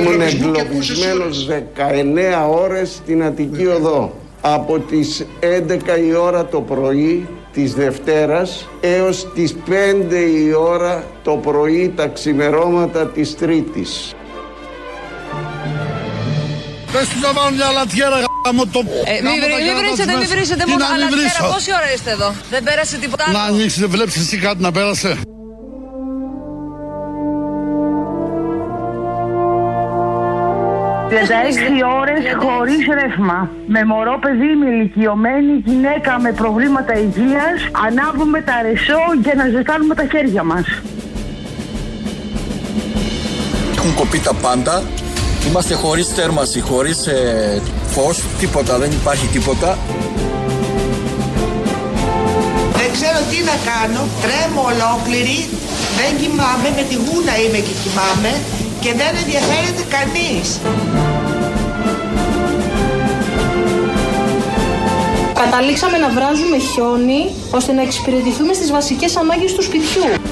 Ήμουν εγκλωβισμένος 19 ώρες στην Αττική Οδό. Από τις 11 η ώρα το πρωί της Δευτέρας έως τις 5 η ώρα το πρωί τα ξημερώματα της Τρίτης. Πες τους να βάλουν μια λατιέρα γάμο το... Ε, μην βρίσετε, μην βρίσετε μόνο αλατιέρα. Πόση ώρα είστε εδώ; Δεν πέρασε τίποτα άλλο. Να ανοίξει, δεν βλέπεις εσύ κάτι να πέρασε. Έξι ώρες χωρίς ρεύμα. Με μωρό παιδί, με ηλικιωμένη γυναίκα με προβλήματα υγείας, ανάβουμε τα ρεσό για να ζεστάνουμε τα χέρια μας. Έχουν κοπεί τα πάντα. Είμαστε χωρίς θέρμαση, χωρίς ε, φως, τίποτα, δεν υπάρχει τίποτα. Δεν ξέρω τι να κάνω, τρέμω ολόκληρη, δεν κοιμάμαι, με τη γούνα είμαι και κοιμάμαι και δεν ενδιαφέρεται κανείς. Καταλήξαμε να βράζουμε χιόνι ώστε να εξυπηρετηθούμε στις βασικές ανάγκες του σπιτιού.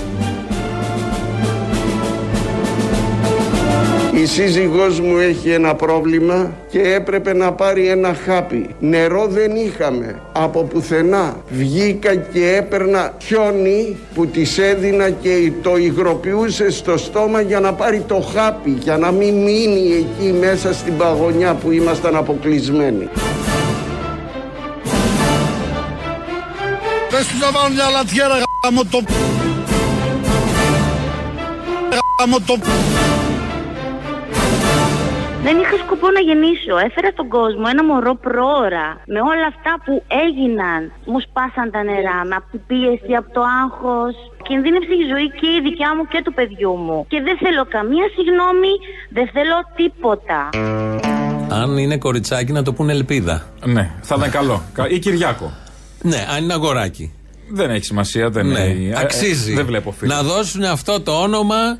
Η σύζυγός μου έχει ένα πρόβλημα και έπρεπε να πάρει ένα χάπι. Νερό δεν είχαμε από πουθενά. Βγήκα και έπαιρνα χιόνι που της έδινα και το υγροποιούσε στο στόμα για να πάρει το χάπι, για να μην μείνει εκεί μέσα στην παγωνιά που ήμασταν αποκλεισμένοι. Πες τους να βάλουν μια λατιέρα γάμο το... Γάμο το... Δεν είχα σκοπό να γεννήσω. Έφερα στον κόσμο ένα μωρό πρόωρα. Με όλα αυτά που έγιναν, μου σπάσαν τα νερά. Με από την πίεση, από το άγχος. Κινδύνευσε η ζωή και η δικιά μου και του παιδιού μου. Και δεν θέλω καμία συγγνώμη, δεν θέλω τίποτα. Αν είναι κοριτσάκι, να το πούνε ελπίδα. Ναι, θα ήταν καλό. Ή Κυριάκο. Ναι, αν είναι αγοράκι. Δεν έχει σημασία, δεν Ναι, έχει. ε, αξίζει. ε, δεν βλέπω φίλο. Να δώσουν αυτό το όνομα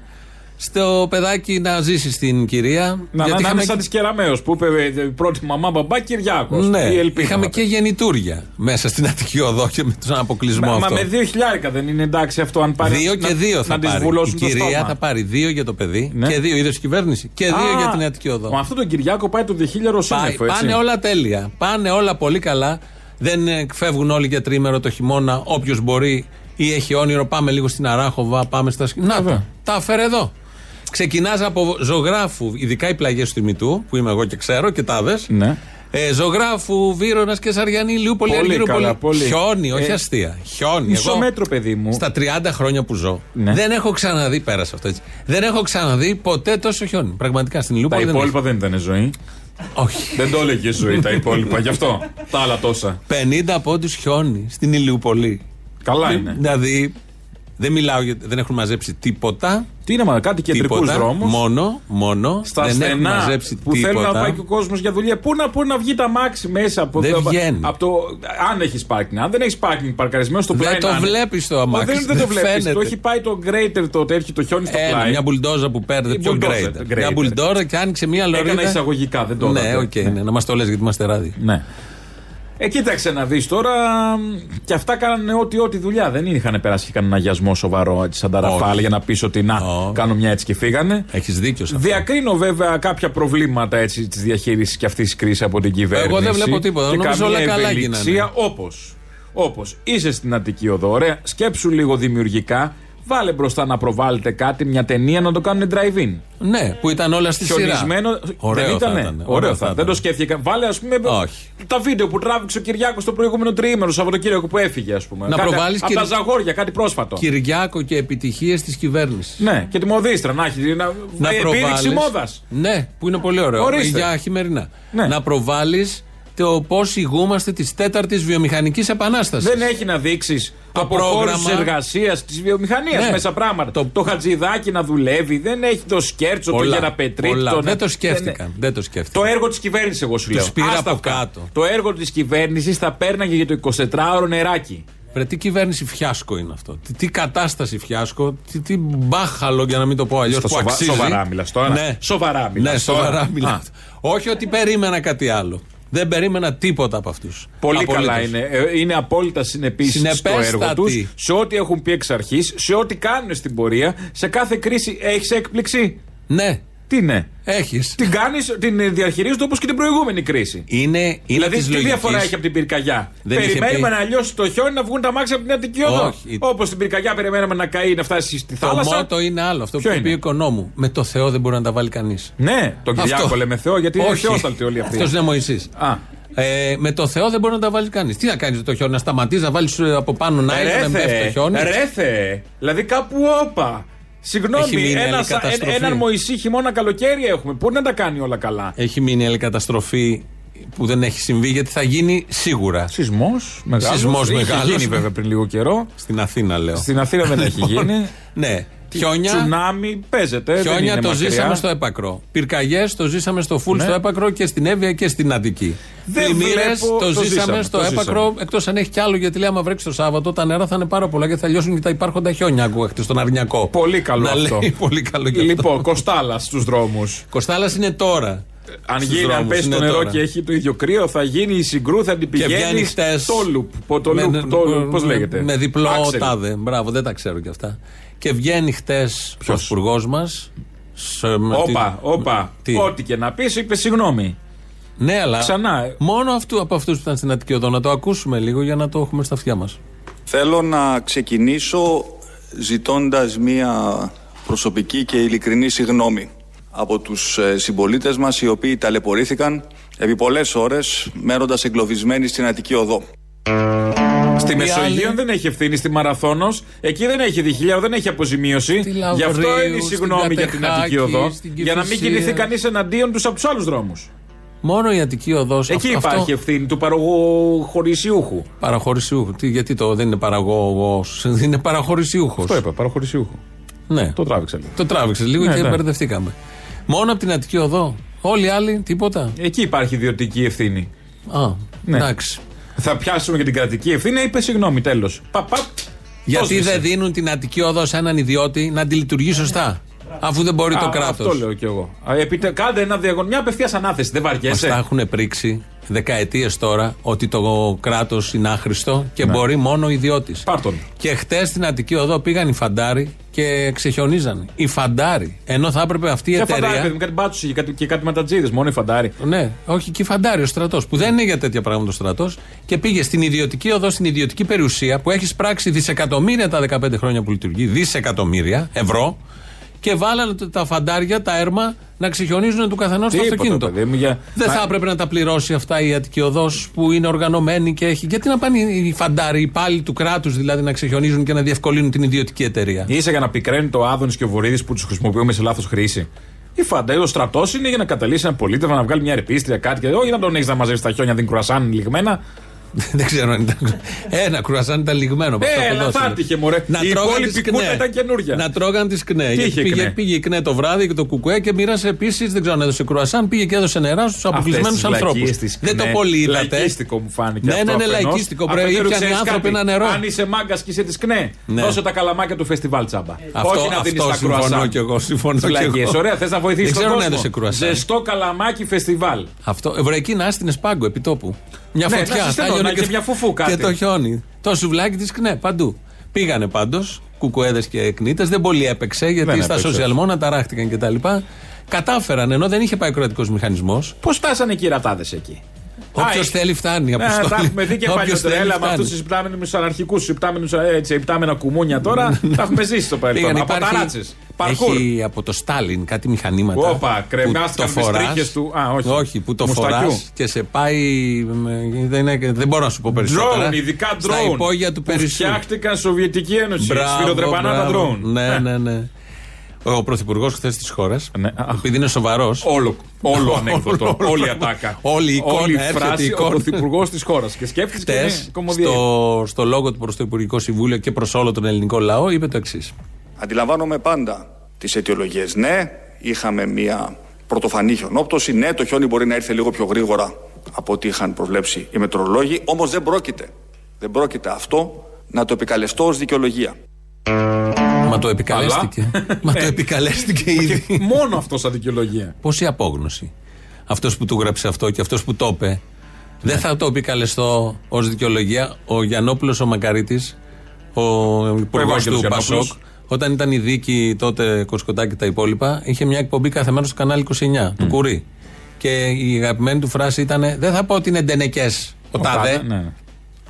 στο παιδάκι να ζήσεις στην κυρία. Να, να, γιατί να είχαμε είναι σαν της Κεραμέως που είπε ε, πρώτη μαμά μπαμπά Κυριάκος. Ναι, η ελπίδα. είχαμε και γεννητούρια μέσα στην Αττική Οδό και με τον αποκλεισμό Μα, μα αυτό. με δύο χιλιάρικα δεν είναι εντάξει αυτό αν πάρει. Δύο να- και δύο θα να τις πάρει. Η βουλώσουν το κυρία στόμα. θα πάρει δύο για το παιδί Ναι. και δύο είδο κυβέρνηση και δύο Α, για την Αττική Οδό. Με αυτό τον Κυριάκο πάει το διχίλιαρο Πάει, σύννεφο, έτσι. πάνε όλα τέλεια. Πάνε όλα πολύ καλά. Δεν ε, φεύγουν όλοι για τρίμερο το χειμώνα. Όποιος μπορεί ή έχει όνειρο, πάμε λίγο στην Αράχοβα, πάμε στα σκηνά. Να Βέβαια. τα, τα έφερε εδώ. Ξεκινάς από ζωγράφου, ειδικά οι πλαγιές του ημιτού, που είμαι εγώ και ξέρω και τάδε. Ναι. Ε, ζωγράφου, Βύρονα και Σαριανή, Λιούπολη, Πολύ Αργυρούπολη. καλά, πολύ. Χιόνι, όχι Ε, αστεία. Χιόνι. Μισό Εγώ μέτρο, παιδί μου. Στα 30 χρόνια που ζω, Ναι. δεν έχω ξαναδεί, πέρασε αυτό έτσι. Δεν έχω ξαναδεί ποτέ τόσο χιόνι. Πραγματικά στην Τα Λιούπολη δεν υπόλοιπα δεν ήταν ζωή. έχει. Όχι. δεν το έλεγε ζωή τα υπόλοιπα. Γι' αυτό. Τα άλλα τόσα. 50 πόντους χιόνι στην Ηλιούπολη. Καλά είναι. Δηλαδή, δεν μιλάω γιατί δεν έχουν μαζέψει τίποτα. Τι είναι, μα κάτι κεντρικούς τίποτα, δρόμους; Μόνο, μόνο. Στα δεν έχουν στενά μαζέψει που τίποτα. θέλει να πάει και ο κόσμος για δουλειά. Πού να, πού να βγει τα μάξι μέσα από Δεν το. βγαίνει. Από το αν έχεις πάρκινγκ. Αν δεν έχεις πάρκινγκ παρκαρισμένο στο Δεν πλάι. το να είναι. βλέπεις το Μα αμάξι, Δεν, δεν το δεν βλέπεις. φαίνεται. Το έχει πάει το grader το τέτοιο, το χιόνι στο Ένα, πλάι. μια μπουλντόζα που παίρνει Η πιο μπουλντόζα, grader. grader. Μια μπουλντόζα και άνοιξε μια λωρίδα. Έκανα εισαγωγικά, δεν το Ναι, είδατε. οκ, ναι, να μας το λες γιατί είμαστε ράδι. Ναι. Ε, κοίταξε να δεις τώρα. Και αυτά κάνανε ό,τι ό,τι δουλειά. Δεν είχαν περάσει και κανένα αγιασμό σοβαρό έτσι, σαν τα Όχι. ραφάλ για να πεις ότι να, Όχι. κάνω μια έτσι και φύγανε. Έχεις δίκιο σε αυτό. Διακρίνω βέβαια κάποια προβλήματα έτσι της διαχείρισης και αυτής της κρίσης από την κυβέρνηση. Εγώ δεν βλέπω τίποτα. Και Νομίζω καμία όλα καλά ευελιξία, γίνανε. Όπως, όπως είσαι στην Αττική Οδό, ωραία, σκέψου λίγο δημιουργικά, βάλε μπροστά να προβάλλετε κάτι, μια ταινία να το κάνουν drive-in. Ναι, που ήταν όλα στη σειρά. Χιονισμένο. Ωραίο δεν θα ήτανε; ήταν. Ωραίο θα. Δεν το σκέφτηκα. Βάλε, ας πούμε, Όχι. τα βίντεο που τράβηξε ο Κυριάκος το προηγούμενο τριήμερο, Σαββατοκύριακο που έφυγε, ας πούμε. Να Κάτι- προβάλλεις Από και- τα Ζαγόρια, κάτι πρόσφατο. Κυριάκο και επιτυχίες της κυβέρνησης. Ναι, και τη μοδίστρα να έχει. Να, να ε, επίδειξη προβάλλεις- μόδας. Ναι, που είναι πολύ ωραίο. Ορίστε. Για χειμερινά. Ναι. Να προβάλλεις το πώς ηγούμαστε της τέταρτης βιομηχανικής επανάστασης. Δεν έχει να δείξεις Το από χώρους πρόγραμμα- της εργασίας, της βιομηχανίας Ναι. μέσα πράγματα. Το... Το- χατζηδάκι να δουλεύει, δεν έχει το σκέρτσο, το γεραπετρίκ. πολλά. το- Δεν το ναι. σκέφτηκαν. Δεν το σκέφτηκαν. Το έργο της κυβέρνησης, εγώ σου λέω. πήρα Άστα από αυτά. κάτω. Το έργο της κυβέρνησης θα πέρναγε για το 24ωρο νεράκι. Βρε, τι κυβέρνηση φιάσκο είναι αυτό. Τι, τι κατάσταση φιάσκο, τι, τι μπάχαλο για να μην το πω αλλιώς Στα που σοβα- αξίζει. σοβαρά μιλάς τώρα. Ναι. Σοβαρά μιλάς Ναι, τώρα. σοβαρά Α. μιλάω. Όχι ότι περίμενα κάτι άλλο. Δεν περίμενα τίποτα από αυτούς. Πολύ καλά είναι. Ε, Είναι απόλυτα συνεπείς στο έργο Συνεπέστατοι. τους, σε ό,τι έχουν πει εξ αρχής, σε ό,τι κάνουν στην πορεία. Σε κάθε κρίση έχεις έκπληξη; Ναι. Τι ναι. Έχεις. Την κάνεις, την διαχειρίζονται όπως και την προηγούμενη κρίση. Είναι, είναι δηλαδή, της τι λογικής. διαφορά έχει από την πυρκαγιά; Δεν είχε περιμένουμε πει- να λιώσει το χιόνι να βγουν τα μάξια από την Αττική Οδό. Όχι. Όπως την πυρκαγιά περιμέναμε να καεί, να φτάσει στη Το θάλασσα. μότο είναι άλλο. Αυτό Ποιο που είπε ο είναι; οικονόμου. Με το Θεό δεν μπορεί να τα βάλει κανείς. Ναι, τον Κυριάκο λέμε Θεό, γιατί είναι Όχι. θεόσταλτοι όλοι αυτοί. Αυτός είναι Μωυσής. Α. Ε, με το Θεό δεν μπορεί να τα βάλει κανείς. Τι να κάνεις το χιόνι, να σταματήσεις, να βάλεις από πάνω να Ε, έχει, να πέφτει το χιόνι; Ρέθε. Δηλαδή κάπου όπα. Έχει Συγγνώμη, μείνει ένα, άλλη καταστροφή. έναν Μωυσή χειμώνα καλοκαίρι έχουμε. Μπορεί να τα κάνει όλα καλά. Έχει μείνει άλλη καταστροφή που δεν έχει συμβεί γιατί θα γίνει σίγουρα. Σεισμός μεγάλος. Σεισμός Είχε μεγάλος. γίνει βέβαια πριν λίγο καιρό. Στην Αθήνα λέω. Στην Αθήνα δεν έχει Λοιπόν, γίνει. Ναι. Χιόνια, Τσουνάμι παίζεται. δεν χιόνια είναι το μακριά. ζήσαμε στο έπακρο. Πυρκαγιές το ζήσαμε στο φουλ Ναι. στο έπακρο και στην Εύβοια και στην Αττική. Δεν Πλημμύρες βλέπω- το, το ζήσαμε ζήσαμε, στο το έπακρο, εκτός αν έχει κι άλλο, γιατί λέει: Άμα βρέξει το Σάββατο, τα νερά θα είναι πάρα πολλά και θα λιώσουν και τα υπάρχοντα χιόνια. Ακούω χτε στον Αρνιακό. Πολύ καλό Να αυτό. λέει, πολύ καλό και Λοιπόν, Κοστάλας στους δρόμους. Κοστάλας είναι τώρα. Αν, Στους γίνει, αν δρόμους, πέσει το είναι νερό τώρα. και έχει το ίδιο κρύο, θα γίνει η συγκρού, θα την Και βγαίνει πηγαίνει. χτες Το λουπ. Το με- λουπ, το πώς λέγεται; Με διπλό Άξελ. τάδε. Μπράβο, δεν τα ξέρω κι αυτά. Και βγαίνει χτες ο υπουργό μας. Όπα, όπα. Τι; Ό,τι και να πεις, είπε συγγνώμη. Ναι, αλλά Ξανά. μόνο αυτού από αυτούς που ήταν στην Αττική Οδό. Να το ακούσουμε λίγο για να το έχουμε στα αυτιά μας. Θέλω να ξεκινήσω ζητώντας μία προσωπική και ειλικρινή συγνώμη από τους ε, συμπολίτες μας οι οποίοι ταλαιπωρήθηκαν επί πολλές ώρες μένοντας εγκλωβισμένοι στην Αττική Οδό. Στη Οι Μεσογείο άλλοι- δεν έχει ευθύνη, στη Μαραθώνος. Εκεί δεν έχει διχίλια, δεν έχει αποζημίωση. Στη Γι' αυτό Λαυρίου, είναι η στην συγγνώμη για την Κατεχάκη, Αττική Οδό. στην Για να μην Κηφισία. κινηθεί κανείς εναντίον τους από τους άλλους δρόμους. Μόνο η Αττική Οδός. Εκεί υπάρχει ευθύνη του παροχωρησιούχου. Παραχωρησιούχο. Τι, γιατί το δεν είναι παραγωγός, είναι παραχωρησιούχος. Το είπα, παροχωρησιούχου. Ναι. Το τράβηξα λίγο. Το τράβηξε λίγο Ναι, και ναι. μπερδευτήκαμε. Μόνο από την Αττική Οδό. Όλοι οι άλλοι τίποτα. Εκεί υπάρχει ιδιωτική ευθύνη. Α, Ναι. εντάξει. Θα πιάσουμε και την κρατική ευθύνη, είπε συγγνώμη, τέλος. Παπ, παπ. Γιατί Πρόσβησε. δεν δίνουν την Αττική Οδό σε έναν ιδιώτη να τη λειτουργεί σωστά. Αφού δεν μπορεί το Α, κράτος. Αυτό λέω κι εγώ. Α, Επιτε, κάντε ένα διαγωνισμό, μια απευθείας ανάθεση, δεν Μας τα βαριέσαι. έχουν πρίξει δεκαετίες τώρα ότι το κράτος είναι άχρηστο και Ναι. μπορεί μόνο ο ιδιώτης. Πάρ' τον. Και χτες στην Αττική Οδό πήγαν οι φαντάροι και ξεχιονίζαν. Οι φαντάροι. Ενώ θα έπρεπε αυτή η Και εταιρεία. φαντάρι, παιδί μου, κάτι μπάτσους και κάτι, και κάτι ματατζίδες, μόνο οι φαντάρι. Ναι, όχι και φαντάρει ο στρατός. Που δεν είναι για τέτοια πράγματα ο στρατός. Και πήγε στην ιδιωτική οδό, στην ιδιωτική περιουσία που έχεις πράξει δισεκατομμύρια τα 15 χρόνια που λειτουργεί. Δισεκατομμύρια ευρώ. Και βάλανε τα φαντάρια, τα έρμα να ξεχιονίζουν του καθενός το Τίποτα, αυτοκίνητο. παιδί μου, για- Δεν θα Μα- έπρεπε να τα πληρώσει αυτά η Αττική Οδός που είναι οργανωμένη και έχει. Γιατί να πάνε οι φαντάροι, οι υπάλληλοι του κράτους δηλαδή να ξεχιονίζουν και να διευκολύνουν την ιδιωτική εταιρεία; Είσαι για να πικραίνει το Άδωνης και ο Βορύδης που τους χρησιμοποιούμε σε λάθος χρήση. Η φαντάρι, ο στρατός είναι για να καταλύσει ένα πολίτευμα, να βγάλει μια ρεπίστρια, κάτι και όχι να τον έχεις να μαζεύει τα χιόνια, την κρουασάν λιγμένα. Δεν ξέρω αν ήταν. Ένα κρουασάν ήταν λιγμένο. από αυτά που Ε, να δώσανε. θα έτυχε, μωρέ. Να Η τρώγαν υπόλοιπη τις κούτα κνέ. ήταν καινούρια. Να τρώγαν τις κνέ. Τι Γιατί είχε πήγε, κνέ; πήγε η κνέ το βράδυ και το κουκουέ και μοίρασε επίσης, δεν ξέρω αν έδωσε κρουασάν, πήγε και έδωσε νερά στους αποκλεισμένου ανθρώπους. Δεν το πολύ είδατε. Λαϊκίστικο μου φάνηκε. Ναι, αυτό ναι, ναι, αφενός. λαϊκίστικο. Πρέπει Αφετέρου, ήπιαν οι ξέρεις άνθρωποι κάτι. ένα νερό. Αν είσαι μάγκας και είσαι της ΚΝΕ, Ναι. δώσε τα καλαμάκια του φεστιβάλ τσάμπα. Αυτό- Όχι να δίνεις αυτό τα συμφωνώ κρουασάν. κι εγώ, συμφωνώ κι Βλακίες. εγώ. Ωραία, θες να βοηθήσεις Δεν τον ξέρω αν κόσμο. έδωσε κρουασάν. Ζεστό καλαμάκι φεστιβάλ. Αυτό. Εβραϊκή να στην Εσπάγκο επί τόπου. Μια Ναι, φωτιά. Να συστήνω, θα να λιώνει έχει μια φουφού κάτι. Και το χιόνι. Το σουβλάκι της κνέ παντού. Πήγανε πάντως, κουκουέδες και κνήτε. Δεν πολύ έπαιξε γιατί Δεν στα έπαιξε. social μόνα ταράχτηκαν κτλ. Κατάφεραν ενώ δεν είχε πάει ο κρατικός μηχανισμός. Πώς φτάσανε εκεί οι ρατάδε εκεί; Όποιος Α, θέλει φτάνει. Ε, Αποστόλη. τα έχουμε δει και Όποιος παλιότερα. θέλει Έλα με φτάνει. αυτούς τους υπτάμενους αναρχικού, έτσι, υπτάμενα κουμούνια τώρα. τα έχουμε ζήσει στο παρελθόν. Πήγαν, Από υπάρχει- ταράτσε. Παρκούρ. Έχει από το Στάλιν κάτι μηχανήματα. Όπα, που κρεμάστηκαν το τις φοράς. τρίχες του. Α, όχι. που το Μουστακιού. φοράς και σε πάει. με- Δεν, είναι- δεν μπορώ να σου πω περισσότερα. Drone, ειδικά Στα drone. υπόγεια του που Περισσού. φτιάχτηκαν Σοβιετική Ένωση. Μπράβο, Σφυροδρεπανά τα μπράβο. drone. Ναι, Ε, ναι, ναι. Ο πρωθυπουργός χθες της χώρας, Ναι, αχ. επειδή είναι σοβαρός. Όλο, όλο ανέκδοτο. όλο Όλη η πράγμα. ατάκα. Όλη η εικόνα, Όλη η έρχεται η φράση. Ο εικόνα. πρωθυπουργός της χώρας. Και σκέφτηκε και Χτε, είναι κομμωδία. στο, στο λόγο του προ το Υπουργικό Συμβούλιο και προς όλο τον ελληνικό λαό, είπε το εξής. Αντιλαμβάνομαι πάντα τις αιτιολογίες. Ναι, είχαμε μία πρωτοφανή χιονόπτωση. Ναι, το χιόνι μπορεί να ήρθε λίγο πιο γρήγορα από ό,τι είχαν προβλέψει οι μετρολόγοι. Όμως δεν πρόκειται, δεν πρόκειται αυτό να το επικαλεστώ ως δικαιολογία. Μα το επικαλέστηκε. Μα το Ναι. επικαλέστηκε ήδη. Μόνο αυτός σαν δικαιολογία. Πόση απόγνωση. Αυτός που του γράψε αυτό και αυτός που το είπε. Δεν θα το επικαλεστώ ως δικαιολογία. Ο Γιαννόπουλος ο Μακαρίτης, ο υπουργός Ευάγγελος του Γιαννόπουλος. Πασόκ, Όταν ήταν η δίκη τότε, Κοσκοτάκη και τα υπόλοιπα, είχε μια εκπομπή κάθε μέρα στο κανάλι 29 του Κουρί. Και η αγαπημένη του φράση ήταν: Δεν θα πω ότι είναι ντενεκές ο, Ο τάδε. τάδε, ναι.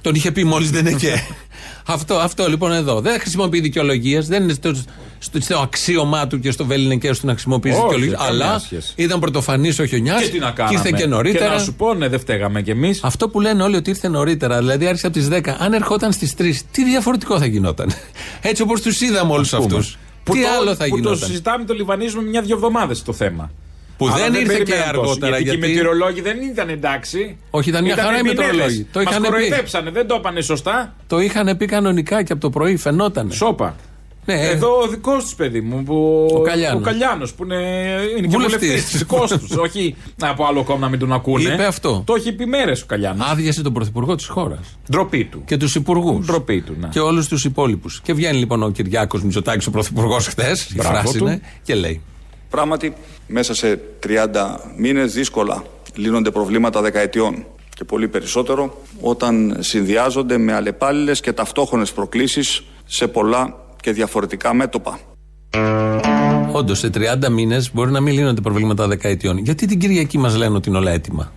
Τον είχε πει μόλις δεν είναι αυτό, αυτό λοιπόν εδώ. Δεν χρησιμοποιεί δικαιολογίες, δεν είναι στο, στο, στο αξίωμά του και στο βεληνικέ του να χρησιμοποιήσει Όχι, δικαιολογίες. καμία Αλλά σχέση. ήταν πρωτοφανής ο χιονιά Και τι να κάναμε. ήρθε και νωρίτερα. Και να σου πω, ναι, δεν φταίγαμε κι εμείς. Αυτό που λένε όλοι ότι ήρθε νωρίτερα, δηλαδή άρχισε από τις 10. Αν ερχόταν στις 3, τι διαφορετικό θα γινόταν. Έτσι όπως τους είδαμε όλους αυτούς. Τι το, άλλο θα που γινόταν. το συζητάμε, το λιβανίζουμε μια-δυο εβδομάδες το θέμα. Που Αλλά δεν ήρθε και περιμέναν τόσο, αργότερα, Γιατί, και οι γιατί- μετεωρολόγοι δεν ήταν εντάξει. Όχι, ήταν μια χαρά οι επινέδες. μετεωρολόγοι. Το Μας είχαν πει. κοροϊδέψανε, δεν το είπανε σωστά. Το είχαν πει κανονικά και από το πρωί, φαινόταν. Σόπα. Ναι, Εδώ ο δικός του παιδί μου. Που... Ο Καλιάνος. Ο Καλιάνος, που είναι, είναι και Βουλευτής. βουλευτής. Δικός τους. όχι από άλλο κόμμα να μην τον ακούνε. Είπε αυτό. Το έχει πει μέρες ο Καλιάνος. Άδειασε τον πρωθυπουργό της χώρας. Ντροπή του. Και τους υπουργούς. Ντροπή του, ναι. Και όλους τους υπόλοιπους. Και βγαίνει λοιπόν ο Κυριάκος Μητσοτάκης, ο πρωθυπουργός, χθες. Η Μπράβο φράση του. είναι. Και λέει. Πράγματι, μέσα σε 30 μήνες δύσκολα λύνονται προβλήματα δεκαετιών και πολύ περισσότερο όταν συνδυάζονται με αλλεπάλληλες και ταυτόχρονες προκλήσεις σε πολλά και διαφορετικά μέτωπα. Όντως, σε 30 μήνες μπορεί να μην λύνονται προβλήματα δεκαετιών. Γιατί την Κυριακή μας λένε ότι είναι όλα έτοιμα;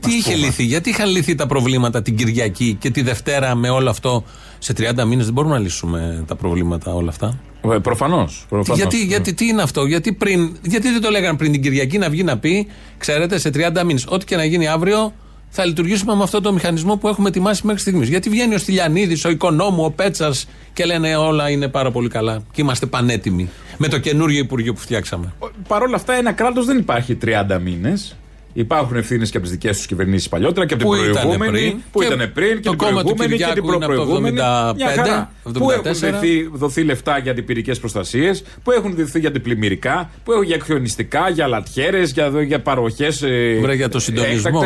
Τι είχε λυθεί, γιατί είχαν λυθεί τα προβλήματα την Κυριακή και τη Δευτέρα με όλο αυτό; Σε 30 μήνες δεν μπορούμε να λύσουμε τα προβλήματα όλα αυτά. Προφανώς. Γιατί, γιατί τι είναι αυτό, γιατί, πριν, γιατί δεν το λέγανε πριν την Κυριακή να βγει να πει, ξέρετε, σε 30 μήνες, ό,τι και να γίνει αύριο, θα λειτουργήσουμε με αυτό το μηχανισμό που έχουμε ετοιμάσει μέχρι στιγμής. Γιατί βγαίνει ο Στυλιανίδης, ο Οικονόμου, ο Πέτσας και λένε όλα είναι πάρα πολύ καλά και είμαστε πανέτοιμοι με το καινούριο Υπουργείο που φτιάξαμε. Παρ' όλα αυτά, ένα κράτος δεν υπάρχει 30 μήνες. Υπάρχουν ευθύνες και από τις δικές τους κυβερνήσεις παλιότερα και από Που την ήτανε προηγούμενη. πριν. Που Και ήταν πριν και το την κόμμα του προηγούμενη και την Κυριάκου είναι από το προπροηγούμενη. 75, Μια χαρά. Που έχουν 74. δεθεί, δοθεί λεφτά για αντιπυρικέ προστασίες, που έχουν δεθεί για αντιπλημμυρικά, που έχουν για χιονιστικά, για λατιέρες, για, για παροχές. Βρε για το συντονισμό.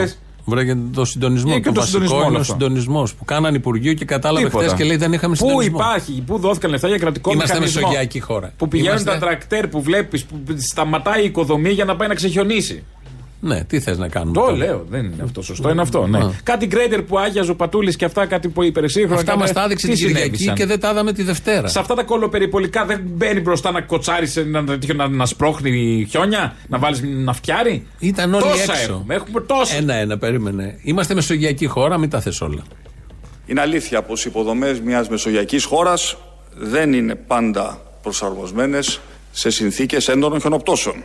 Βρε για το συντονισμό. Ε, και το, το βασικό συντονισμό είναι ο αυτό. συντονισμός που κάνανε Υπουργείο και κατάλαβε Τίποτα. χθες και λέει δεν είχαμε Πού συντονισμό. υπάρχει, πού δόθηκαν λεφτά για κρατικό Είμαστε μηχανισμό. μεσογειακή χώρα. Που πηγαίνουν Είμαστε- τα τρακτέρ που βλέπεις, που σταματάει η οικοδομή για να πάει να ξεχιονίσει. Ναι, τι θες να κάνουμε. Το τώρα; λέω, δεν είναι αυτό σωστό, είναι αυτό. Ναι. Α. Κάτι γκρέιτερ που άγιαζε ο Πατούλης και αυτά, κάτι που υπερσύγχρονα. Αυτά κάτι- μας τα έδειξε τι την Κυριακή συνέβησαν; και δεν τα είδαμε τη Δευτέρα. Σε αυτά τα κολοπεριπολικά δεν μπαίνει μπροστά να κοτσάρισε, να, να, να, να σπρώχνει χιόνια, να βάλεις να φτιάρει; Ήταν όλοι τόσα έξω. Έχουμε, έχουμε τόσα. Ένα-ένα, περίμενε. Είμαστε μεσογειακή χώρα, μην τα θες όλα. Είναι αλήθεια πως οι υποδομές μιας μεσογειακής χώρας δεν είναι πάντα προσαρμοσμένες σε συνθήκες έντονων χιονοπτώσεων.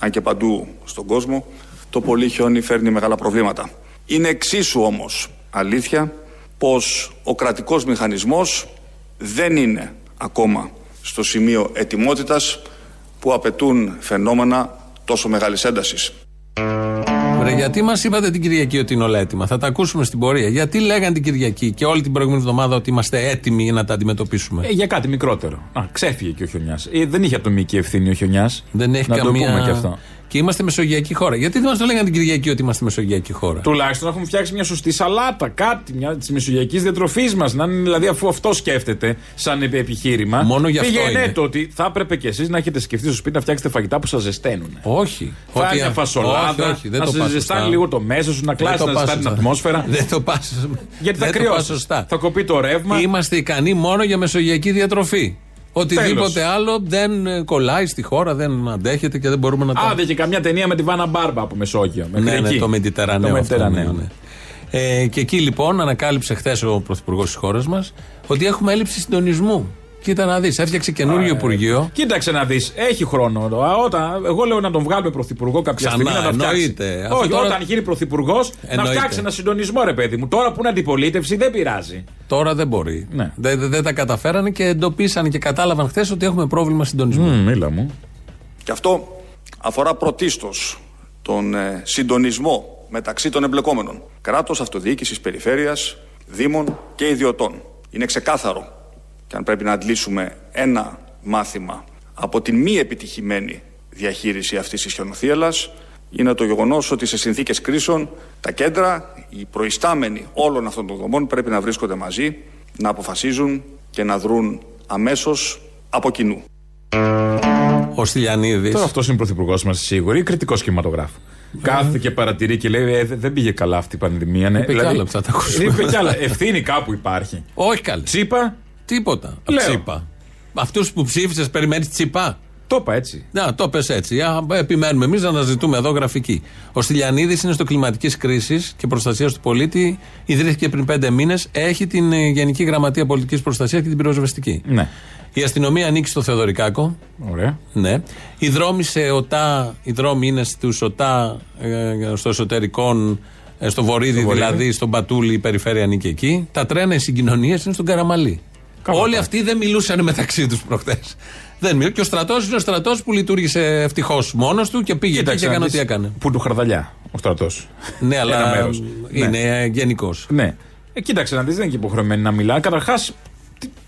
Αν και παντού στον κόσμο το πολύ χιόνι φέρνει μεγάλα προβλήματα. Είναι εξίσου όμως αλήθεια πως ο κρατικός μηχανισμός δεν είναι ακόμα στο σημείο ετοιμότητας που απαιτούν φαινόμενα τόσο μεγάλης έντασης. Βρε, γιατί μας είπατε την Κυριακή ότι είναι όλα έτοιμα; Θα τα ακούσουμε στην πορεία. Γιατί λέγαν την Κυριακή και όλη την προηγούμενη εβδομάδα ότι είμαστε έτοιμοι να τα αντιμετωπίσουμε; Ε, για κάτι μικρότερο. Α, ξέφυγε και ο χιονιάς. Ε, δεν είχε ατομική ευθύνη ο χιονιάς. Δεν έχει να καμία. το πούμε και αυτό. Και είμαστε μεσογειακή χώρα. Γιατί δεν μας το λέγαν την Κυριακή ότι είμαστε μεσογειακή χώρα; Τουλάχιστον έχουμε φτιάξει μια σωστή σαλάτα, κάτι μια της μεσογειακής διατροφής μας. Να είναι δηλαδή, αφού αυτό σκέφτεται σαν επι- επιχείρημα. Μόνο γι' αυτό πήγαινε είναι. το ότι θα έπρεπε κι εσείς να έχετε σκεφτεί στο σπίτι να φτιάξετε φαγητά που σας ζεσταίνουν. Όχι. Φάει Ότι- μια φασολάδα, όχι, όχι, δεν να το σα πας ζεστάνει σωστά. λίγο το μέσο σου, να Δεν κλάσεις το να πας ζεστάνει την σωστά. ατμόσφαιρα. Δεν το πας. Γιατί θα κρυώσεις. σωστά. Θα κοπεί το ρεύμα. Είμαστε ικανοί μόνο για μεσογειακή διατροφή. Οτιδήποτε Τέλος. άλλο δεν ε, κολλάει στη χώρα, δεν αντέχεται και δεν μπορούμε να το. Άντε και καμιά ταινία με τη Βάνα Μπάρμπα από Μεσόγειο. μέχρι Ναι, ναι, εκεί. το Μεντιτερανέο. Το αυτό, Μεντιτερανέο. ναι, ναι. Ε, και εκεί λοιπόν ανακάλυψε χθες ο Πρωθυπουργός της χώρας μας ότι έχουμε έλλειψη συντονισμού. Κοίτα να δεις, έφτιαξε καινούριο Υπουργείο. Κοίταξε να δεις, έχει χρόνο. Α, Όταν, εγώ λέω να τον βγάλουμε πρωθυπουργό κάποια Ξανά, στιγμή να τα φτιάξει. εννοείται. Αυτό Όχι, τώρα- όταν γίνει πρωθυπουργός να Εννοείται. φτιάξει ένα συντονισμό, ρε παιδί μου. Τώρα που είναι αντιπολίτευση δεν πειράζει. Τώρα δεν μπορεί. Ναι. Δεν, δεν- δεν τα καταφέρανε και εντοπίσανε και κατάλαβαν χθες ότι έχουμε πρόβλημα συντονισμού. μίλα μου. Και αυτό αφορά πρωτίστως τον ε, συντονισμό μεταξύ των εμπλεκόμενων. Κράτος, αυτοδιοίκησης, περιφέρειας, δήμων και ιδιωτών. Είναι ξεκάθαρο και αν πρέπει να αντλήσουμε ένα μάθημα από την μη επιτυχημένη διαχείριση αυτής της χιονοθύελας είναι το γεγονός ότι σε συνθήκες κρίσεων τα κέντρα, οι προϊστάμενοι όλων αυτών των δομών πρέπει να βρίσκονται μαζί, να αποφασίζουν και να δρουν αμέσως από κοινού. Ο Στυλιανίδης. Τώρα αυτός είναι πρωθυπουργός μας σίγουρη ή κριτικός κινηματογράφου. Κάθεται και παρατηρεί και λέει: «Ε, Δεν πήγε καλά αυτή η πανδημία. Ναι. Είπε κι άλλα που θα τα ακούσουμε. Είπε κι άλλα. Ευθύνη κάπου υπάρχει. Όχι καλή. Τσίπα. Τίποτα. Λέω. Τσίπα. Αυτούς που ψήφισες, περιμένεις τσιπά. Το είπα έτσι. Να, το πες έτσι. Α, επιμένουμε εμείς να αναζητούμε εδώ γραφική. Ο Στυλιανίδης είναι στο κλιματικής κρίσης και προστασίας του πολίτη. Ιδρύθηκε πριν πέντε μήνες. Έχει την ε, Γενική Γραμματεία Πολιτικής Προστασίας και την πυροσβεστική. Ναι. Η αστυνομία ανήκει στο Θεοδωρικάκο. Ωραία. Ναι. Οι δρόμοι σε ΟΤΑ, οι δρόμοι είναι στους ΟΤΑ, ε, στο εσωτερικό, ε, στο βορείδι Στο βορείδι. δηλαδή, στον Πατούλη, η περιφέρεια ανήκει εκεί. Τα τρένα, οι συγκοινωνίες είναι στον Καραμαλή. Καλά Όλοι πάει. αυτοί δεν μιλούσαν μεταξύ τους προχτές. Δεν μιλούν. Και ο στρατός είναι ο στρατός που λειτουργήσε ευτυχώς μόνος του και πήγε εκεί και να έκανε δεις ό,τι έκανε. Που του χαρδαλιά ο στρατός. Ναι, αλλά Ένα μέρος. είναι γενικός. Ναι. Ε, κοίταξε να δεις, δεν είναι και υποχρεωμένοι να μιλά. Καταρχάς,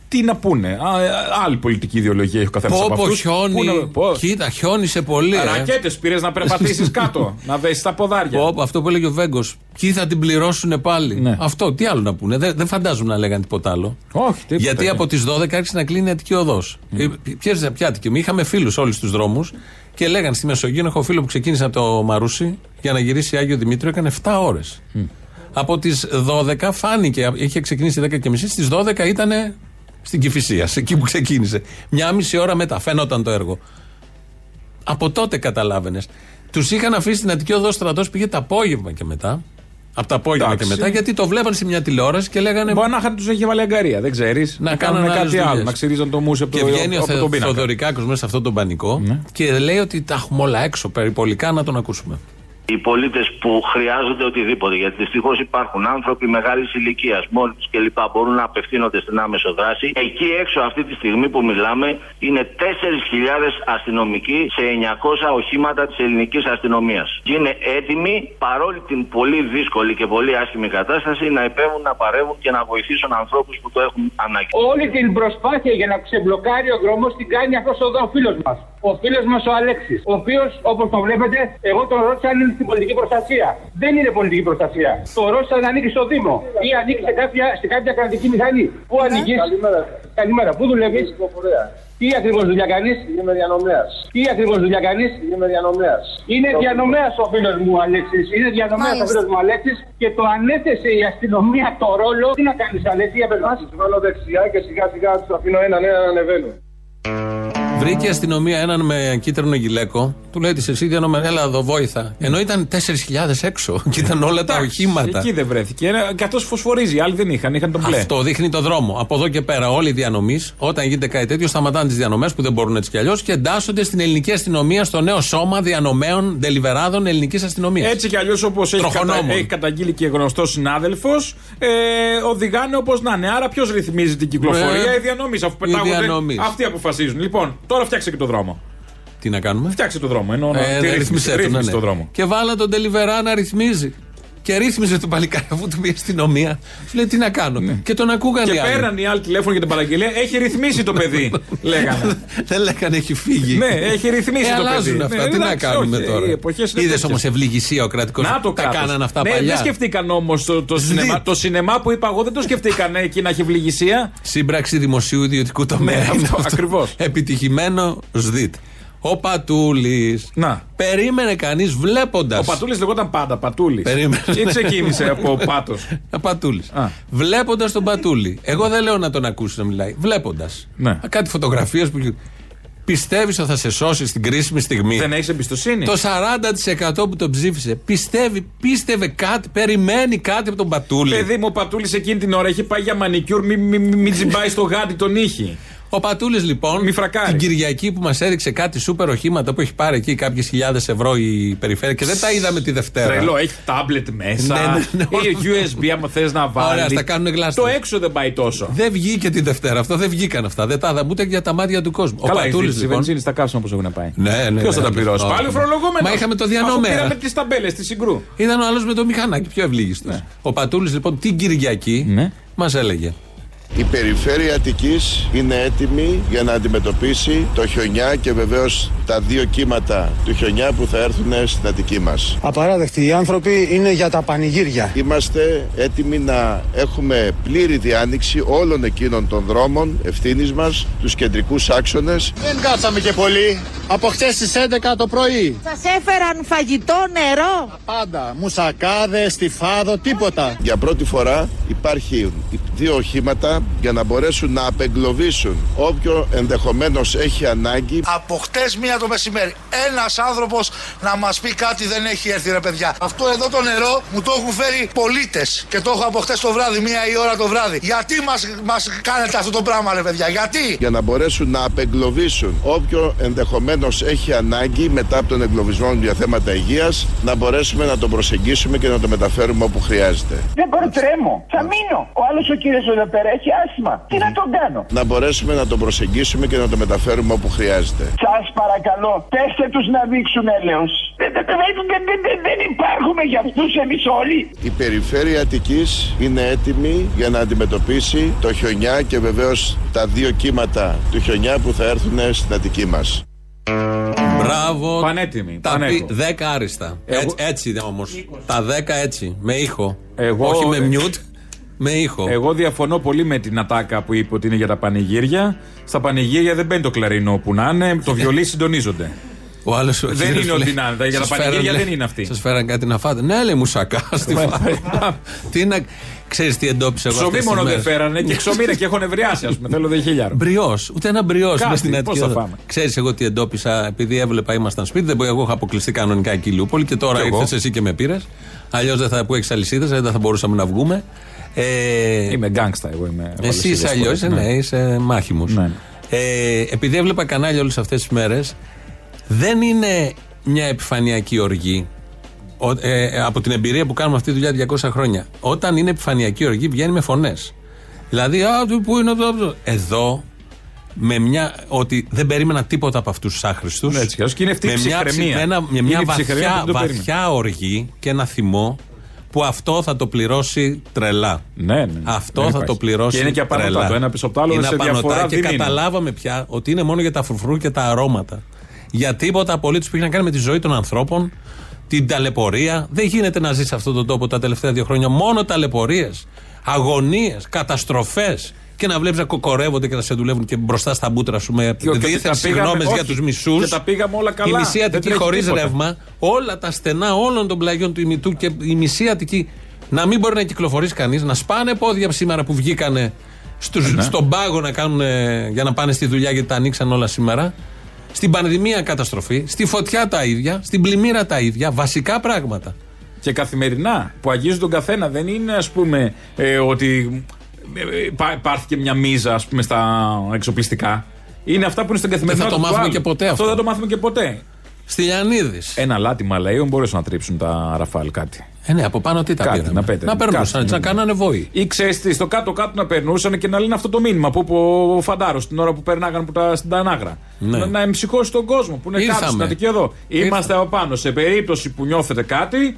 τι, τι να πούνε. Α, ε, άλλη πολιτική ιδεολογία έχει ο καθένας από Πω, πω, αυτούς. χιόνι. Πού να- πω. Κοίτα, χιόνισε πολύ. ε. Ρακέτες πήρες να περπατήσεις κάτω, να δέσεις τα ποδάρια. Πω, πω, αυτό που έλεγε ο Βέγκος. Ποιοι θα την πληρώσουν πάλι. Ναι. Αυτό, τι άλλο να πούνε. Δεν, δεν φαντάζομαι να λέγανε τίποτα άλλο. Όχι, τίποτα. Γιατί ναι. από τις 12 άρχισε να κλείνει η Αττική Οδός. Mm. Ποιε ποια Αττική. Μη Είχαμε φίλους όλους τους δρόμους και λέγανε στη Μεσογείο. Έχω φίλο που ξεκίνησε από το Μαρούσι για να γυρίσει Άγιο Δημήτριο. Έκανε 7 ώρες. Από τις 12 φάνηκε. Είχε ξεκινήσει 10 και μισή. Στις 12 ήταν στην Κυφυσία, εκεί που ξεκίνησε. Μια μισή ώρα μετά φαίνονταν το έργο. Από τότε καταλάβαινες. Τους είχαν αφήσει στην Αττική Οδό στρατός, πήγε το απόγευμα και μετά. Από το απόγευμα Εντάξει. και μετά, γιατί το βλέπαν σε μια τηλεόραση και λέγανε. Μπορεί να είχαν τους έχει βάλει αγκαρία, δεν ξέρεις. Να κάνουν κάνουν κάτι άλλες άλλο, δουλειές. να ξυρίζουν το μουσι από Και το, βγαίνει ο από Θε- τον πίνακα. Θοδωρικάκος μέσα σε αυτόν τον πανικό και λέει ότι τα έχουμε όλα έξω περιπολικά να τον ακούσουμε. Οι πολίτες που χρειάζονται οτιδήποτε. Γιατί δυστυχώς υπάρχουν άνθρωποι μεγάλης ηλικίας, μόλι κλπ. μπορούν να απευθύνονται στην άμεσο δράση. Εκεί έξω, αυτή τη στιγμή που μιλάμε, είναι 4.000 αστυνομικοί σε 900 οχήματα της ελληνικής αστυνομίας. Και είναι έτοιμοι, παρόλη την πολύ δύσκολη και πολύ άσχημη κατάσταση, να επέμβουν, να παρεύουν και να βοηθήσουν ανθρώπους που το έχουν ανάγκη. Όλη την προσπάθεια για να ξεμπλοκάρει ο δρόμος την κάνει αυτός εδώ ο φίλος μας. Ο φίλος μας ο Αλέξης. Ο οποίος, όπως το βλέπετε, εγώ τον ρώτησα αν είναι στην πολιτική προστασία. Δεν είναι πολιτική προστασία. Το ρώτησα αν ανήκει στο Δήμο ή ανήκει σε κάποια, σε κάποια κρατική μηχανή. Πού ανήκει. Καλημέρα. Καλημέρα. Πού δουλεύεις; Τι ακριβώς δουλειά κάνεις; Είμαι διανομέας. Τι ακριβώς δουλειά κάνεις; Είμαι διανομέας. Είναι διανομέας ο φίλος μου ο Αλέξης. Είναι διανομέας ο φίλος μου ο Αλέξης και το ανέθεσε η αστυνομία το ρόλο. Τι να κάνεις, Αλέξη, για πες Τους βάλω δεξιά και σιγά σιγά τους αφήνω έναν έναν να ανεβαίνουν. Βρήκε η αστυνομία έναν με κίτρινο γυλαίκο, του λέει της εσύ διανομένα, έλα εδώ βόηθα. Ενώ ήταν 4.000 έξω και ήταν όλα τα Εντάξει, οχήματα. Εκεί δεν βρέθηκε. Ένα- Και αυτός φωσφορίζει. Οι άλλοι δεν είχαν, είχαν τον μπλε. Αυτό δείχνει το δρόμο. Από εδώ και πέρα, όλοι οι διανομής, όταν γίνεται κάτι τέτοιο, σταματάνε τις διανομές που δεν μπορούν έτσι κι αλλιώς και εντάσσονται στην ελληνική αστυνομία, στο νέο σώμα διανομέων, δελιβεράδων ελληνικής αστυνομίας. Έτσι κι αλλιώς όπως έχει, κατα... Τροχονόμων. έχει καταγγείλει και γνωστός συνάδελφος, ε, οδηγάνε όπως να είναι. Άρα ποιος ρυθμίζει την κυκλοφορία, Ε, οι διανομής. Αφού οι πετάγονται. διανομείς. Αυτοί αποφασίζουν. Λοιπόν, τώρα φτιάξε και το δρόμο. Τι να κάνουμε; Φτιάξε το δρόμο. Εννοώ, Ε, τη ναι, ρύθμιση, ρύθμισε το, ρύθμισε ναι, το ναι. δρόμο. Και βάλα τον Τελιβερά να ρυθμίζει. Και ρύθμιζε το παλικάρι αφού του πει η αστυνομία. Σου λέει τι να κάνω. Και τον ακούγανε Ναι. Και οι άλλοι. πέραν οι άλλοι τηλέφωνο για την παραγγελία. Έχει ρυθμίσει το παιδί. λέγανε. Δεν λέγανε έχει φύγει. Ναι, έχει ρυθμίσει Ε, το αλλάζουν παιδί. αυτά. Ναι, τι να εντάξει, κάνουμε όχι, τώρα. οι εποχές είναι Είδες τέτοιες. όμως ευληγησία ο κρατικός. Να το Τα κράτος. κάνανε αυτά ναι, παλιά. Δεν σκεφτήκαν όμως το, το, σινεμά, το σινεμά που είπα εγώ, δεν το σκεφτήκαν εκεί να έχει ευληγησία. Σύμπραξη δημοσίου ιδιωτικού τομέα. Ναι, είναι αυτό, αυτό. ακριβώς. Επιτυχημένο ΣΔΙΤ. Ο Πατούλης. Να. Περίμενε κανείς βλέποντας. Ο Πατούλης λεγόταν πάντα Πατούλης. Περίμενε. Ή ξεκίνησε από πάτος. Πατούλης. Α. Βλέποντας τον Πατούλη. Εγώ δεν λέω να τον ακούσει να μιλάει. Βλέποντας. Ναι. Κάτι φωτογραφίες που. Πιστεύεις ότι θα σε σώσει στην κρίσιμη στιγμή. Δεν έχεις εμπιστοσύνη. Το 40% που τον ψήφισε πιστεύει, πίστευε κάτι, περιμένει κάτι από τον Πατούλη. Παιδί μου, ο Πατούλης εκείνη την ώρα έχει πάει για μανικιούρ, μην μη, μη, μη τζιμπάει στο γάτι τον ήχη. Ο Πατούλη λοιπόν, Μη φρακάρει. την Κυριακή που μας έδειξε κάτι σούπερ οχήματα που έχει πάρει εκεί κάποιες χιλιάδες ευρώ η περιφέρεια και δεν τα είδαμε τη Δευτέρα. Τρελό, έχει τάμπλετ μέσα. Ναι, ναι, ναι, Ή USB, άμα θες να βάλει. Ωραία, στα κάνουν γλάστα. Το έξω δεν πάει τόσο. Δεν βγήκε τη Δευτέρα. Αυτό δεν βγήκαν αυτά. Δεν τα είδαμε ούτε για τα μάτια του κόσμου. Καλά, ο Πατούλη η λοιπόν. βενζίνη στα κάψιμα πώ έχουν πάει. Ναι, ναι, Ποιος θα ναι, τα ναι. πληρώσει; Όχι. Πάλι ο φορολογούμενο. Μα είχαμε το διανομέα. Πήραμε τις ταμπέλες τη συγκρού. Ήταν ο άλλος με το μηχανάκι, πιο ευλίγιστος. Ο Πατούλη λοιπόν την Κυριακή Ναι. μας έλεγε. Η περιφέρεια Αττικής είναι έτοιμη για να αντιμετωπίσει το χιονιά και βεβαίως τα δύο κύματα του χιονιά που θα έρθουν στην Αττική μας. Απαράδεκτοι οι άνθρωποι είναι για τα πανηγύρια. Είμαστε έτοιμοι να έχουμε πλήρη διάνοιξη όλων εκείνων των δρόμων ευθύνης μας, τους κεντρικούς άξονες. Δεν κάτσαμε και πολύ. Από χτε στις 11 το πρωί. Σας έφεραν φαγητό, νερό; Πάντα. Μουσακάδες, στιφάδο, τίποτα. Για πρώτη φορά υπάρχει δύο οχήματα για να μπορέσουν να απεγκλωβίσουν όποιο ενδεχομένως έχει ανάγκη. Από χτες μία το μεσημέρι. Ένας άνθρωπος να μας πει κάτι δεν έχει έρθει, ρε παιδιά. Αυτό εδώ το νερό μου το έχουν φέρει πολίτες και το έχω από χτες το βράδυ, μία η ώρα το βράδυ. Γιατί μας μας κάνετε αυτό το πράγμα, ρε παιδιά, γιατί; Για να μπορέσουν να απεγκλωβίσουν όποιο ενδεχομένως έχει ανάγκη μετά από τον εγκλωβισμό για θέματα υγείας να μπορέσουμε να τον προσεγγίσουμε και να το μεταφέρουμε όπου χρειάζεται. Δεν προτρέμω. Θα μείνω. Ο άλλος ο κύριος εδώ πέρα έχει άσθημα. Τι να τον κάνω; Να μπορέσουμε να τον προσεγγίσουμε και να το μεταφέρουμε όπου χρειάζεται. Σας παρακαλώ, πέστε τους να δείξουν έλεος. Δεν, δεν, δεν, δεν, δεν, δεν υπάρχουμε για αυτούς εμείς όλοι. Η περιφέρεια Αττικής είναι έτοιμη για να αντιμετωπίσει το χιονιά και βεβαίως τα δύο κύματα του χιονιά που θα έρθουν στην Αττική μας. Μπράβο. Πανέτοιμη. Τα πανέτο. πει 10 άριστα. Εγώ- Έτσι, έτσι είναι όμως. Τα 10 έτσι. Με ήχο. Εγώ- Όχι με μιούτ. Με ήχο. Εγώ διαφωνώ πολύ με την ατάκα που είπε ότι είναι για τα πανηγύρια. Στα πανηγύρια δεν μπαίνει το κλαρινό που να είναι, το βιολί συντονίζονται. Ο άλλος, ο Δεν κύριος είναι λέει, ότι να είναι. Για τα «Σας πανηγύρια φέρανε- δεν είναι αυτή. Σας φέραν κάτι να φάτε. Ναι, λέει μουσακά στη φάση. Τι να. Ξέρεις τι εντόπισα εγώ. Ψωμί αυτές μόνο τις δεν μέρες. φέρανε και ξωμίρα και έχω νευριάσει, ας πούμε. Θέλω δεν χιλιάρο. Μπριός, ούτε ένα μπριός Κάτι, με στην πώς Αττική. θα φάμε. Ξέρεις εγώ τι εντόπισα, επειδή έβλεπα ήμασταν σπίτι, δεν μπορώ, εγώ είχα αποκλειστεί κανονικά εκεί Λιούπολη και τώρα Κι εγώ. ήρθες εσύ και με πήρες. Αλλιώς δεν θα που έχεις αλυσίδες, δεν θα μπορούσαμε να βγούμε. Ε, Είμαι γκάγκστα, εγώ είμαι. εσύ είσαι αλλιώς, ναι, είσαι μάχημος. Ναι. Ε, επειδή έβλεπα κανάλια όλες αυτές τις μέρες, δεν είναι μια επιφανειακή οργή. Ο- ε, από την εμπειρία που κάνουμε αυτή τη δουλειά 200 χρόνια. Όταν είναι επιφανειακή οργή, βγαίνει με φωνές. Δηλαδή, α, του, πού είναι αυτό, αυτό. Εδώ, με μια. ότι δεν περίμενα τίποτα από αυτούς τους άχρηστους. Ναι, έτσι κι αλλιώς, και είναι αυτή η με μια, ψυχραιμία. με ένα- με Είναι μια η ψυχραιμία βαθιά, που δεν το περίμενα. βαθιά οργή και ένα θυμό που αυτό θα το πληρώσει τρελά. Ναι, ναι. Αυτό Δεν θα υπάρχει. το πληρώσει Και είναι και απανωτά. τρελά. Το ένα πίσω από το άλλο είναι σε απανωτά διαφορά και δεν είναι. καταλάβαμε πια ότι είναι μόνο για τα φρουφρού και τα αρώματα. Για τίποτα απολύτως που έχει να κάνει με τη ζωή των ανθρώπων, την ταλαιπωρία. Δεν γίνεται να ζεις σε αυτόν τον τόπο τα τελευταία δύο χρόνια μόνο ταλαιπωρίες, αγωνίες, καταστροφές. Και να βλέπεις να κοκορεύονται και να σε δουλεύουν και μπροστά στα μπούτρα σου με Και- και δίθεν τα πήγαμε- συγγνώμε για όχι, τους μισούς. και τα πήγαμε όλα καλά. Η μισή Δεν Αττική τρέχει χωρίς τίποτα. ρεύμα, όλα τα στενά όλων των πλαγιών του ημιτού και η μισή Αττική να μην μπορεί να κυκλοφορήσει κανείς, να σπάνε πόδια σήμερα που βγήκανε στους, Ναι. στον πάγο να κάνουν, ε, για να πάνε στη δουλειά γιατί τα ανοίξαν όλα σήμερα. Στην πανδημία καταστροφή, στη φωτιά τα ίδια, στην πλημμύρα τα ίδια, βασικά πράγματα. Και καθημερινά που αγγίζουν τον καθένα. Δεν είναι, ας πούμε, ε, ότι ε, υπά- υπάρχει και μια μίζα, ας πούμε, στα εξοπλιστικά. Είναι αυτά που είναι στην καθημερινότητα. το του μάθουμε άλλου. και ποτέ αυτό. δεν το μάθουμε και ποτέ. Στυλιανίδη. Ένα λάτι μαλαίων μπορούσαν να τρίψουν τα ραφάλ κάτι. Ε, ναι, από πάνω τι τα Κάτι, πήραν. να πέτανε. Να περνούσαν, Κάτι, έτσι, να ναι. κάνανε βόη. Ή ξέρεις τι, στο κάτω-κάτω να περνούσαν και να λένε αυτό το μήνυμα που είπε ο Φαντάρος την ώρα που περνάγαν που τα, στην Τανάγρα. Ναι. Να, να εμψυχώσει τον κόσμο που είναι κάτω Ήρθαμε. στην Αττική εδώ. Είμαστε από πάνω. Σε περίπτωση που νιώθετε κάτι,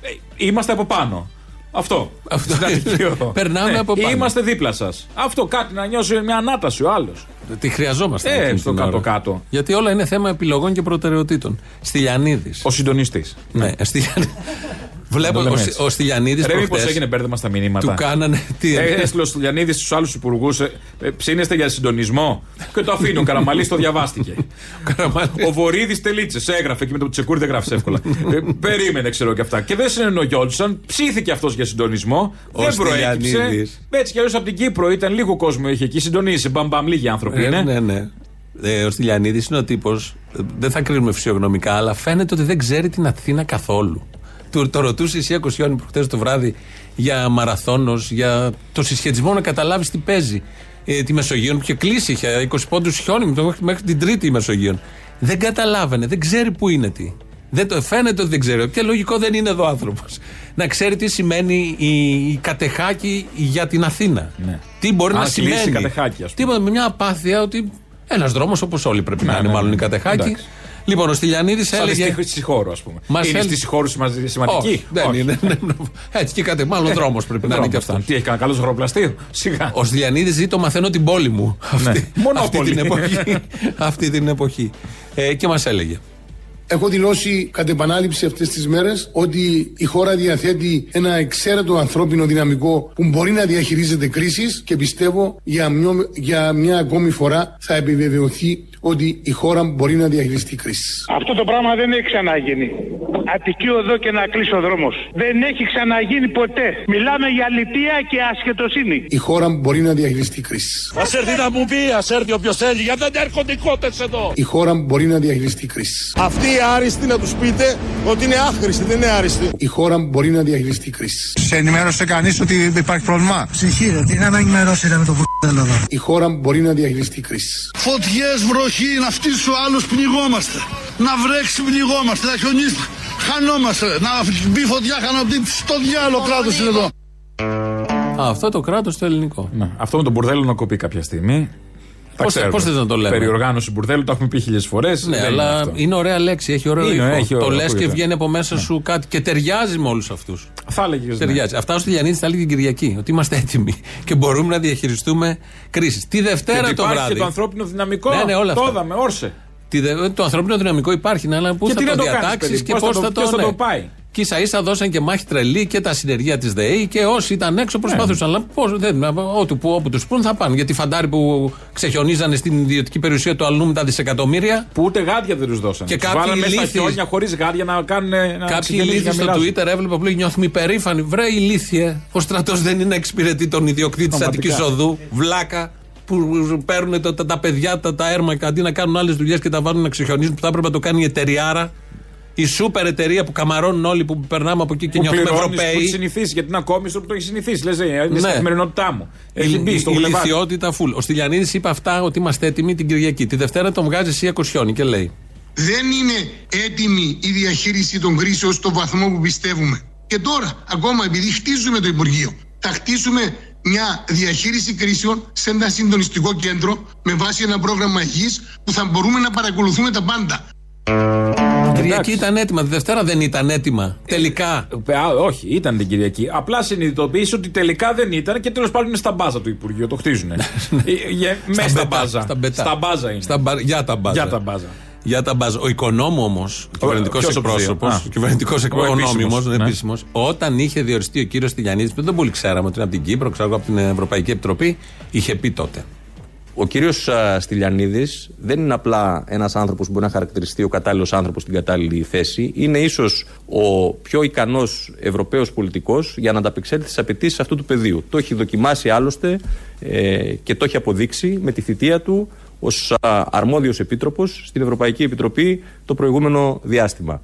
ε, είμαστε από πάνω. Αυτό. Αυτό. Στην Αττική εδώ. Περνάμε από πάνω. Είμαστε δίπλα σας. Αυτό κάτι να νιώσει μια ανάταση ο άλλος. Τι χρειαζόμαστε. Ε, εκείνη στο την ώρα. κάτω-κάτω. Γιατί όλα είναι θέμα επιλογών και προτεραιοτήτων. Στυλιανίδης. Ο συντονιστής. Ναι, Στυλιανίδη. Βλέπω Να το ο, λέμε Σι- έτσι. ο Στυλιανίδης. Ρε, μήπως έγινε μπέρδεμα στα μηνύματα; Του κάνανε. Τι Ε, Έστειλε ο Στυλιανίδης στους άλλους υπουργούς. Ε, ε, ψήνεστε για συντονισμό; Και το αφήνει. Ο Καραμαλής το διαβάστηκε. ο Βορύδης τελίτσε. Έγραφε και με το τσεκούρι δεν γράφεις εύκολα. Ε, περίμενε, ξέρω και αυτά. Και δεν συνεννοιόντουσαν. Ψήθηκε αυτός για συντονισμό. Ο δεν προέκυψε. Στυλιανίδης. Έτσι κι αλλιώς από την Κύπρο ήταν λίγο κόσμο είχε εκεί. Συντονίσει. Μπαμπαμ, λίγοι άνθρωποι Ε, είναι. ναι, ναι. Ε, ο Στυλιανίδης είναι ο τύπος. Δεν θα κρίνουμε φυσιογνωμικά, αλλά φαίνεται ότι δεν ξέρει την Αθήνα καθόλου. Του το ρωτούσε η Σία Κοσιόνη προχτές το βράδυ για μαραθώνος, για το συσχετισμό να καταλάβεις τι παίζει. Ε, τη Μεσογείων που είχε κλείσει, είχε 20 πόντους χιόνι μέχρι, μέχρι την Τρίτη η Μεσογείων. Δεν καταλάβαινε, δεν ξέρει που είναι τι. Δεν το, φαίνεται ότι δεν ξέρει. Και λογικό δεν είναι εδώ άνθρωπος. Να ξέρει τι σημαίνει η, η κατεχάκη για την Αθήνα. Ναι. Τι μπορεί Αν να κλείσει σημαίνει. η Κατεχάκη, ας πούμε. Τίποτα με μια απάθεια ότι ένας δρόμος όπως όλοι πρέπει να Ναι, είναι, ναι, μάλλον ναι. η Κατεχάκη. Εντάξει. Λοιπόν, ο Στυλιανίδης Σαν έλεγε. της Σιχώρου, ας πούμε. Μας είναι έλεγε- στη Σιχώρου σημαντική. Όχι, δεν είναι. ναι, ναι. Έτσι και κάτι, μάλλον δρόμος πρέπει να είναι και αυτό. Τι έχει κανένα καλό χωροπλαστείο. Σιγά. Ο Στυλιανίδης ζει το μαθαίνω την πόλη μου. Αυτή, Μονόπολη. αυτή την εποχή. αυτή την εποχή. Ε, και μας έλεγε. Έχω δηλώσει κατ' επανάληψη αυτές τις μέρες ότι η χώρα διαθέτει ένα εξαίρετο ανθρώπινο δυναμικό που μπορεί να διαχειρίζεται κρίσεις και πιστεύω για μια, για μια ακόμη φορά θα επιβεβαιωθεί ότι η χώρα μπορεί να διαχειριστεί κρίση. Αυτό το πράγμα δεν έχει ξαναγίνει. Αττική οδό και να κλείσει ο δρόμος. Δεν έχει ξαναγίνει ποτέ. Μιλάμε για λυπία και ασχετοσύνη. Η χώρα μπορεί να διαχειριστεί κρίση. Α έρθει να μου πει, α έρθει όποιος θέλει, γιατί δεν έρχονται οι κότες εδώ. Η χώρα μπορεί να διαχειριστεί κρίση. Αυτοί οι άριστοι να τους πείτε ότι είναι άχρηστοι, δεν είναι άριστοι. Η χώρα μπορεί να διαχειριστεί κρίση. Σε ενημέρωσε κανείς ότι υπάρχει πρόβλημα; Ψυχή, ρε, τι να με ενημερώσει με το εδώ. Η χώρα μπορεί να διαχειριστεί κρίση. Φωτιές, βροχή, να φτύσει ο άλλο, πνιγόμαστε. Να βρέξει, πνιγόμαστε. Να χιονίσει, χανόμαστε. Να μπει φωτιά, χανοπτή. Στο διάλογο κράτος είναι εδώ. Α, αυτό το κράτος το ελληνικό. Ναι. Αυτό με τον μπουρδέλο να κοπεί κάποια στιγμή. Τα Πώς- ξέρουμε. πώς θες να το λέμε; Περιοργάνωση μπουρδέλου, το έχουμε πει χίλιες φορές. Ναι, αλλά είναι ωραία λέξη, έχει ωραίο Είναι, ήχο. έχει το ωραίο, λες και ακούγεται. βγαίνει από μέσα σου κάτι και ταιριάζει με όλους αυτούς. Θα έλεγε. Ταιριάζει. Αυτά ο Στυλιανίδη τα έλεγε την Κυριακή. Ότι είμαστε έτοιμοι και μπορούμε να διαχειριστούμε κρίσεις. Τη Δευτέρα Και το υπάρχει βράδυ. και το ανθρώπινο δυναμικό. Ναι, ναι, όλα το αυτά. είδαμε, όρσε. Τη δε- Το ανθρώπινο δυναμικό υπάρχει, ναι, αλλά πού Και θα τι το να το κάνεις, διατάξεις παιδί, και πώς πώς θα το- θα το ποιος θα ναι. το πάει; Και ίσα ίσα δώσαν και μάχη τρελή και τα συνεργεία της ΔΕΗ και όσοι ήταν έξω προσπαθούσαν. Ναι. Αλλά πώς, δεν, ό,τι που, όπου τους πούν θα πάνε. Γιατί οι φαντάροι που ξεχιονίζανε στην ιδιωτική περιουσία του αλλού με τα δισεκατομμύρια. Που ούτε γάντια δεν τους δώσαν. Και Τους κάποιοι βάλανε μέσα στα ηλίθιοι- χιόνια χωρίς γάντια να κάνουν. Να Κάποιοι ξεγελίζουν ηλίθιοι για στο μοιράζουν. Twitter έβλεπα που λέει νιώθουμε υπερήφανοι. Βρε ηλίθιε. Ο στρατός δεν είναι να εξυπηρετεί τον ιδιοκτήτη της Πραγματικά. Αττική Οδού. Βλάκα. Που παίρνουν τα, τα, τα παιδιά, τα, τα έρμα και αντί να κάνουν άλλες δουλειές και τα βάλουν να ξεχιονίζουν που θα έπρεπε να το κάνει η εταιριάρα. Η σούπερ εταιρεία που καμαρώνουν όλοι που περνάμε από εκεί και Που νιώθουμε πληρώνεις, Που Ευρωπαίοι. έχεις συνηθίσει γιατί είναι ακόμη που το έχεις συνηθίσει. Λες, είναι στην Ναι. καθημερινότητά μου. Έχει Η- μπει στο η γλεβάδι. ηλικιότητα φουλ. Ο Στυλιανίδης είπε αυτά ότι είμαστε έτοιμοι την Κυριακή. Τη Δευτέρα τον βγάζει εσύ Ακοσιόνη και λέει. Δεν είναι έτοιμη η διαχείριση των κρίσεων στο βαθμό που πιστεύουμε. Και τώρα, ακόμα επειδή χτίζουμε το Υπουργείο, θα χτίσουμε μια διαχείριση κρίσεων σε ένα συντονιστικό κέντρο με βάση ένα πρόγραμμα υγιής που θα μπορούμε να παρακολουθούμε τα πάντα. Την Κυριακή ήταν έτοιμα. Τη Δευτέρα δεν ήταν έτοιμα. Τελικά. Ε, α, όχι, ήταν την Κυριακή. Απλά συνειδητοποίησε ότι τελικά δεν ήταν και τέλος πάντων είναι στα μπάζα του Υπουργείου. Το χτίζουν. Μέσα στα μπετά, μπάζα. στα μπετά. Στα μπάζα είναι. Στα μπα- για τα μπάζα. Για τα μπάζα. Για τα μπάζα. Ο οικονόμου όμως, ο κυβερνητικός ποιος από τους δύο; εκπρόσωπος, Α. ο κυβερνητικός Ο εκπρόσωπος, επίσημος, ναι. επίσημος, όταν είχε διοριστεί ο κύριος Τηλιανίδης, που δεν πολύ ξέραμε ότι είναι από την Κύπρο, ξέρω εγώ από την Ευρωπαϊκή Επιτροπή, είχε πει τότε. Ο κύριος Στυλιανίδης δεν είναι απλά ένας άνθρωπος που μπορεί να χαρακτηριστεί ο κατάλληλος άνθρωπος στην κατάλληλη θέση. Είναι ίσως ο πιο ικανός Ευρωπαίος πολιτικός για να ανταπεξέλθει στις απαιτήσεις αυτού του πεδίου. Το έχει δοκιμάσει άλλωστε ε, και το έχει αποδείξει με τη θητεία του ως αρμόδιος επίτροπος στην Ευρωπαϊκή Επιτροπή το προηγούμενο διάστημα.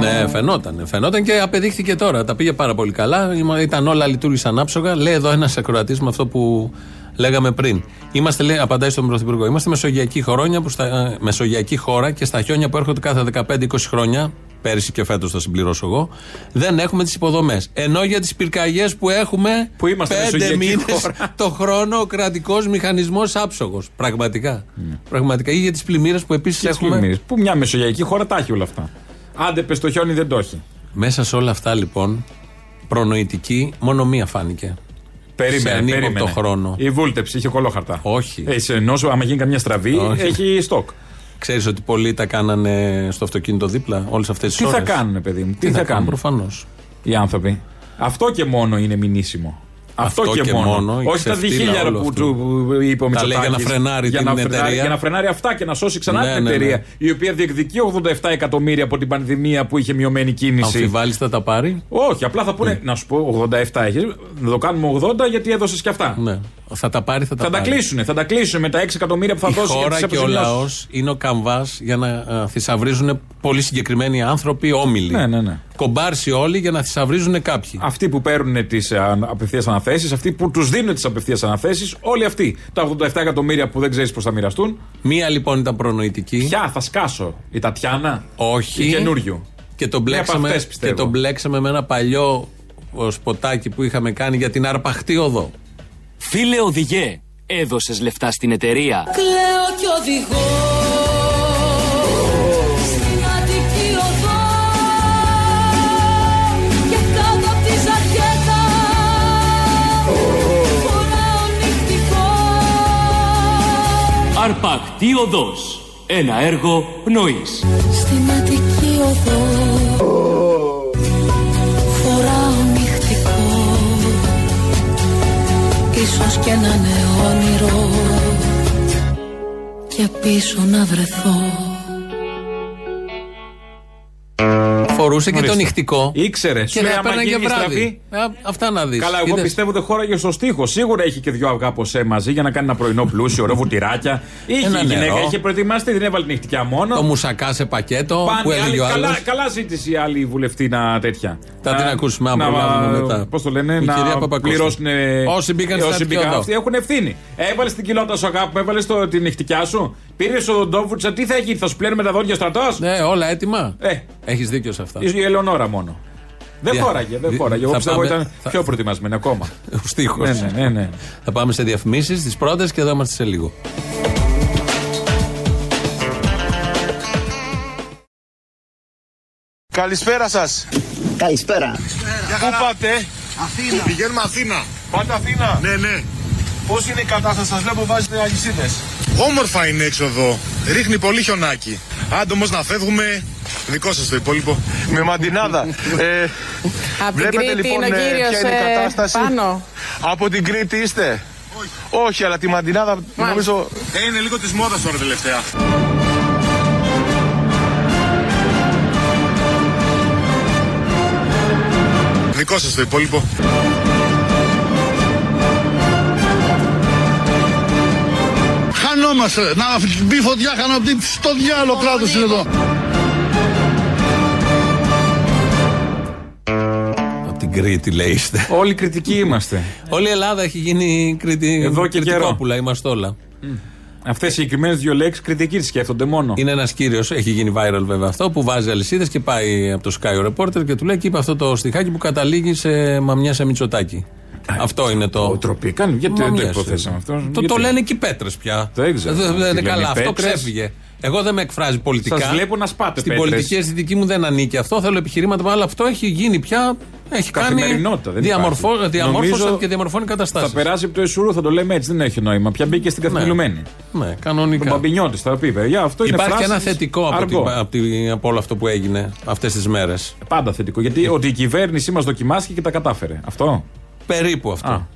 Ναι, φαινόταν. Φαινόταν και απεδείχθηκε τώρα. Τα πήγε πάρα πολύ καλά. Είμα- Ήταν όλα λειτουργήσαν άψογα. Λέει εδώ ένας ακροατής με αυτό που λέγαμε πριν. Είμαστε, λέει, απαντάει στον Πρωθυπουργό, είμαστε μεσογειακή, χρόνια που στα, ε, μεσογειακή χώρα και στα χιόνια που έρχονται κάθε 15-20 χρόνια, πέρυσι και φέτος θα συμπληρώσω εγώ, δεν έχουμε τις υποδομές. Ενώ για τις πυρκαγιές που έχουμε Που είμαστε πέντε μεσογειακή μήνες χώρα. το χρόνο ο κρατικός μηχανισμός άψογος. Πραγματικά. Πραγματικά. Ή για τις πλημμύρες που επίσης Και τις έχουμε. πλημμύρες. Που μια μεσογειακή χώρα τα έχει όλα αυτά. Άντε πες το χιόνι δεν το έχει. Μέσα σε όλα αυτά λοιπόν, προνοητική, μόνο μία φάνηκε. Περίμενε, σε ανύποπτο περίμενε. χρόνο. Η βούλτεψη είχε κολόχαρτα. Όχι. Ε, σε ενώ σου, άμα γίνει καμιά στραβή, Όχι. έχει στόκ. Ξέρεις ότι πολλοί τα κάνανε στο αυτοκίνητο δίπλα όλες αυτές τις Τι ώρες; θα κάνουν, παιδί μου, Τι, θα, κάνουν, προφανώς. οι άνθρωποι. Αυτό και μόνο είναι μηνύσιμο. Αυτό, Αυτό και, και μόνο. μόνο, η Όχι τα ξεφτύλα διχίλιαρα όλου που αυτού. του που είπε ο Τα λέει για να Μητσοτάκης. φρενάρει για την να φρενάρει, εταιρεία. Για να φρενάρει αυτά και να σώσει ξανά Ναι, την ναι, εταιρεία. ναι. Η οποία διεκδικεί 87 εκατομμύρια από την πανδημία που είχε μειωμένη κίνηση. Αμφιβάλλει θα τα πάρει. Όχι, απλά θα πούνε, να σου πω 87 έχεις, να το κάνουμε 80 γιατί έδωσες και αυτά. Ναι. Θα τα πάρει, θα τα Θα τα πάρει. κλείσουν, θα τα κλείσουν με τα 6 εκατομμύρια που θα Η δώσει για χώρα τις και ο αποζημιώσεις. λαός είναι ο καμβάς για να α, θησαυρίζουν πολύ συγκεκριμένοι άνθρωποι όμιλοι. Ναι, ναι, ναι. Κομπάρσι όλοι για να θησαυρίζουν κάποιοι. Αυτοί που παίρνουν τις απευθείας αναθέσεις, αυτοί που τους δίνουν τις απευθείας αναθέσεις, όλοι αυτοί. Τα 87 εκατομμύρια που δεν ξέρεις πώς θα μοιραστούν. Μία λοιπόν ήταν προνοητική. Ποια θα σκάσω, η Τατιάνα. Όχι. Η καινούριο. Και τον, Μία από μπλέξαμε, αυτές, πιστεύω. και τον μπλέξαμε με ένα παλιό ο, σποτάκι που είχαμε κάνει για την αρπαχτή οδό. Φίλε οδηγέ, έδωσες λεφτά στην εταιρεία. Κλαίω κι οδηγώ Στην Αττική οδό Και κάτω απ' τη ζακέτα Φοράω νυχτικό Αρπακτή οδός. Ένα έργο πνοής. Στην Αττική οδό Ίσως και να είναι όνειρο Και πίσω να βρεθώ Φορούσε και το Ορίστε. νυχτικό. Ήξερε. Και Σου λέει, θα άμα έπαιρναν και γίνει βράδυ. στραβή. Ε, Αυτά να δεις. Καλά, εγώ πιστεύω ότι χώραγε στο στίχο. Σίγουρα έχει και δυο αυγά ποσέ μαζί για να κάνει ένα πρωινό πλούσιο, ωραίο βουτυράκια. Είχε Ένα η γυναίκα, νερό. είχε προετοιμαστεί, δεν έβαλε νυχτικά μόνο. Το μουσακά σε πακέτο Πάνε που άλλοι- έλεγε ο άλλος. καλά, καλά ζήτησε η άλλη βουλευτή να τέτοια. Θα την ακούσουμε, αν προλάβουμε μετά. Πώς το λένε, Η να κυρία Παπακώστα. πληρώσουν. Όσοι μπήκαν στην όσοι Αττική μπήκαν. Οδό. Αυτοί έχουν ευθύνη. Έβαλες την κοιλότα σου αγάπη μου, έβαλες την νυχτικιά σου; Πήρες ο Ντόβουτσα, τι θα γίνει, θα σου πλένουμε τα δόντια στρατός; Ναι, όλα έτοιμα. Ε. Έχεις δίκιο σε αυτά. Η Ελεονόρα μόνο. Δεν Δια- χώραγε, δεν δι- χώραγε. Εγώ θα πιστεύω πάμε- ήταν θα- πιο προετοιμασμένη ακόμα. Ο στίχος. Ναι, ναι, ναι, ναι. Θα πάμε σε διαφημίσεις, τις πρώτες και εδώ είμαστε σε λίγο. Καλησπέρα σας. Καλησπέρα. Πού πάτε; Αθήνα. Πηγαίνουμε Αθήνα. Πάτε Αθήνα. Ναι, ναι. Πώς είναι η κατάσταση σας, βλέπω βάζετε αλυσίδες. Όμορφα είναι έξω εδώ. Ρίχνει πολύ χιονάκι. Άντε όμως να φεύγουμε. Δικό σας το υπόλοιπο. Με μαντινάδα. ε, Απ' την βλέπετε Κρήτη λοιπόν είναι ο ε, κύριος, ποια είναι η ε, κατάσταση; πάνω. Από την Κρήτη είστε; Όχι. αλλά τη μαντινάδα νομίζω... Ε, είναι λίγο της μόδας τώρα τελευταία. Δικό σας το υπόλοιπο. Χανόμαστε. Να μπει φωτιά, χανοπτή. Στο διάλογο κράτος είναι εδώ. Από την Κρήτη λέει είστε. Όλοι κριτικοί είμαστε. Όλη η Ελλάδα έχει γίνει Κρήτη. Εδώ και καιρό. κριτικόπουλα, είμαστε όλα. Αυτές οι συγκεκριμένες δύο λέξεις κριτικοί τις σκέφτονται μόνο. Είναι ένας κύριος, έχει γίνει viral βέβαια αυτό, που βάζει αλυσίδες και πάει από το Sky ο Reporter και του λέει και είπε αυτό το στιχάκι που καταλήγει σε μαμιά σε Μητσοτάκι. Αυτό είναι το. Τροπή κάνει, γιατί δεν το Μαμιές. υποθέσαμε αυτός. Το, Γιατί; το λένε και οι πέτρες πια. Δεν ξέρω. Δεν- δεν- Τι δεν- λένε καλά, οι αυτό πέτρες; ξέφυγε. Εγώ δεν με εκφράζει πολιτικά. Σας βλέπω να σπάτε Στην πέτρες. πολιτική αισθητική μου δεν ανήκει αυτό. Θέλω επιχειρήματα, αλλά αυτό έχει γίνει πια. Έχει κάνει. Καθημερινότητα, δεν διαμορφώ, υπάρχει. διαμόρφωσαν Νομίζω και διαμορφώνει καταστάσεις. Θα περάσει από το Εσουρού, θα το λέμε έτσι, δεν έχει νόημα. Πια μπήκε στην καθημερινή. Ναι, κανονικά. Τον Παμπινιώτη θα πει, παιδιά, αυτό είναι Υπάρχει φράση ένα θετικό από, αργό. την- από, τη- από όλο αυτό που έγινε αυτές τις μέρες. Πάντα θετικό. Γιατί ότι η κυβέρνησή μας δοκιμάστηκε και τα κατάφερε. Αυτό. Περίπου αυτό.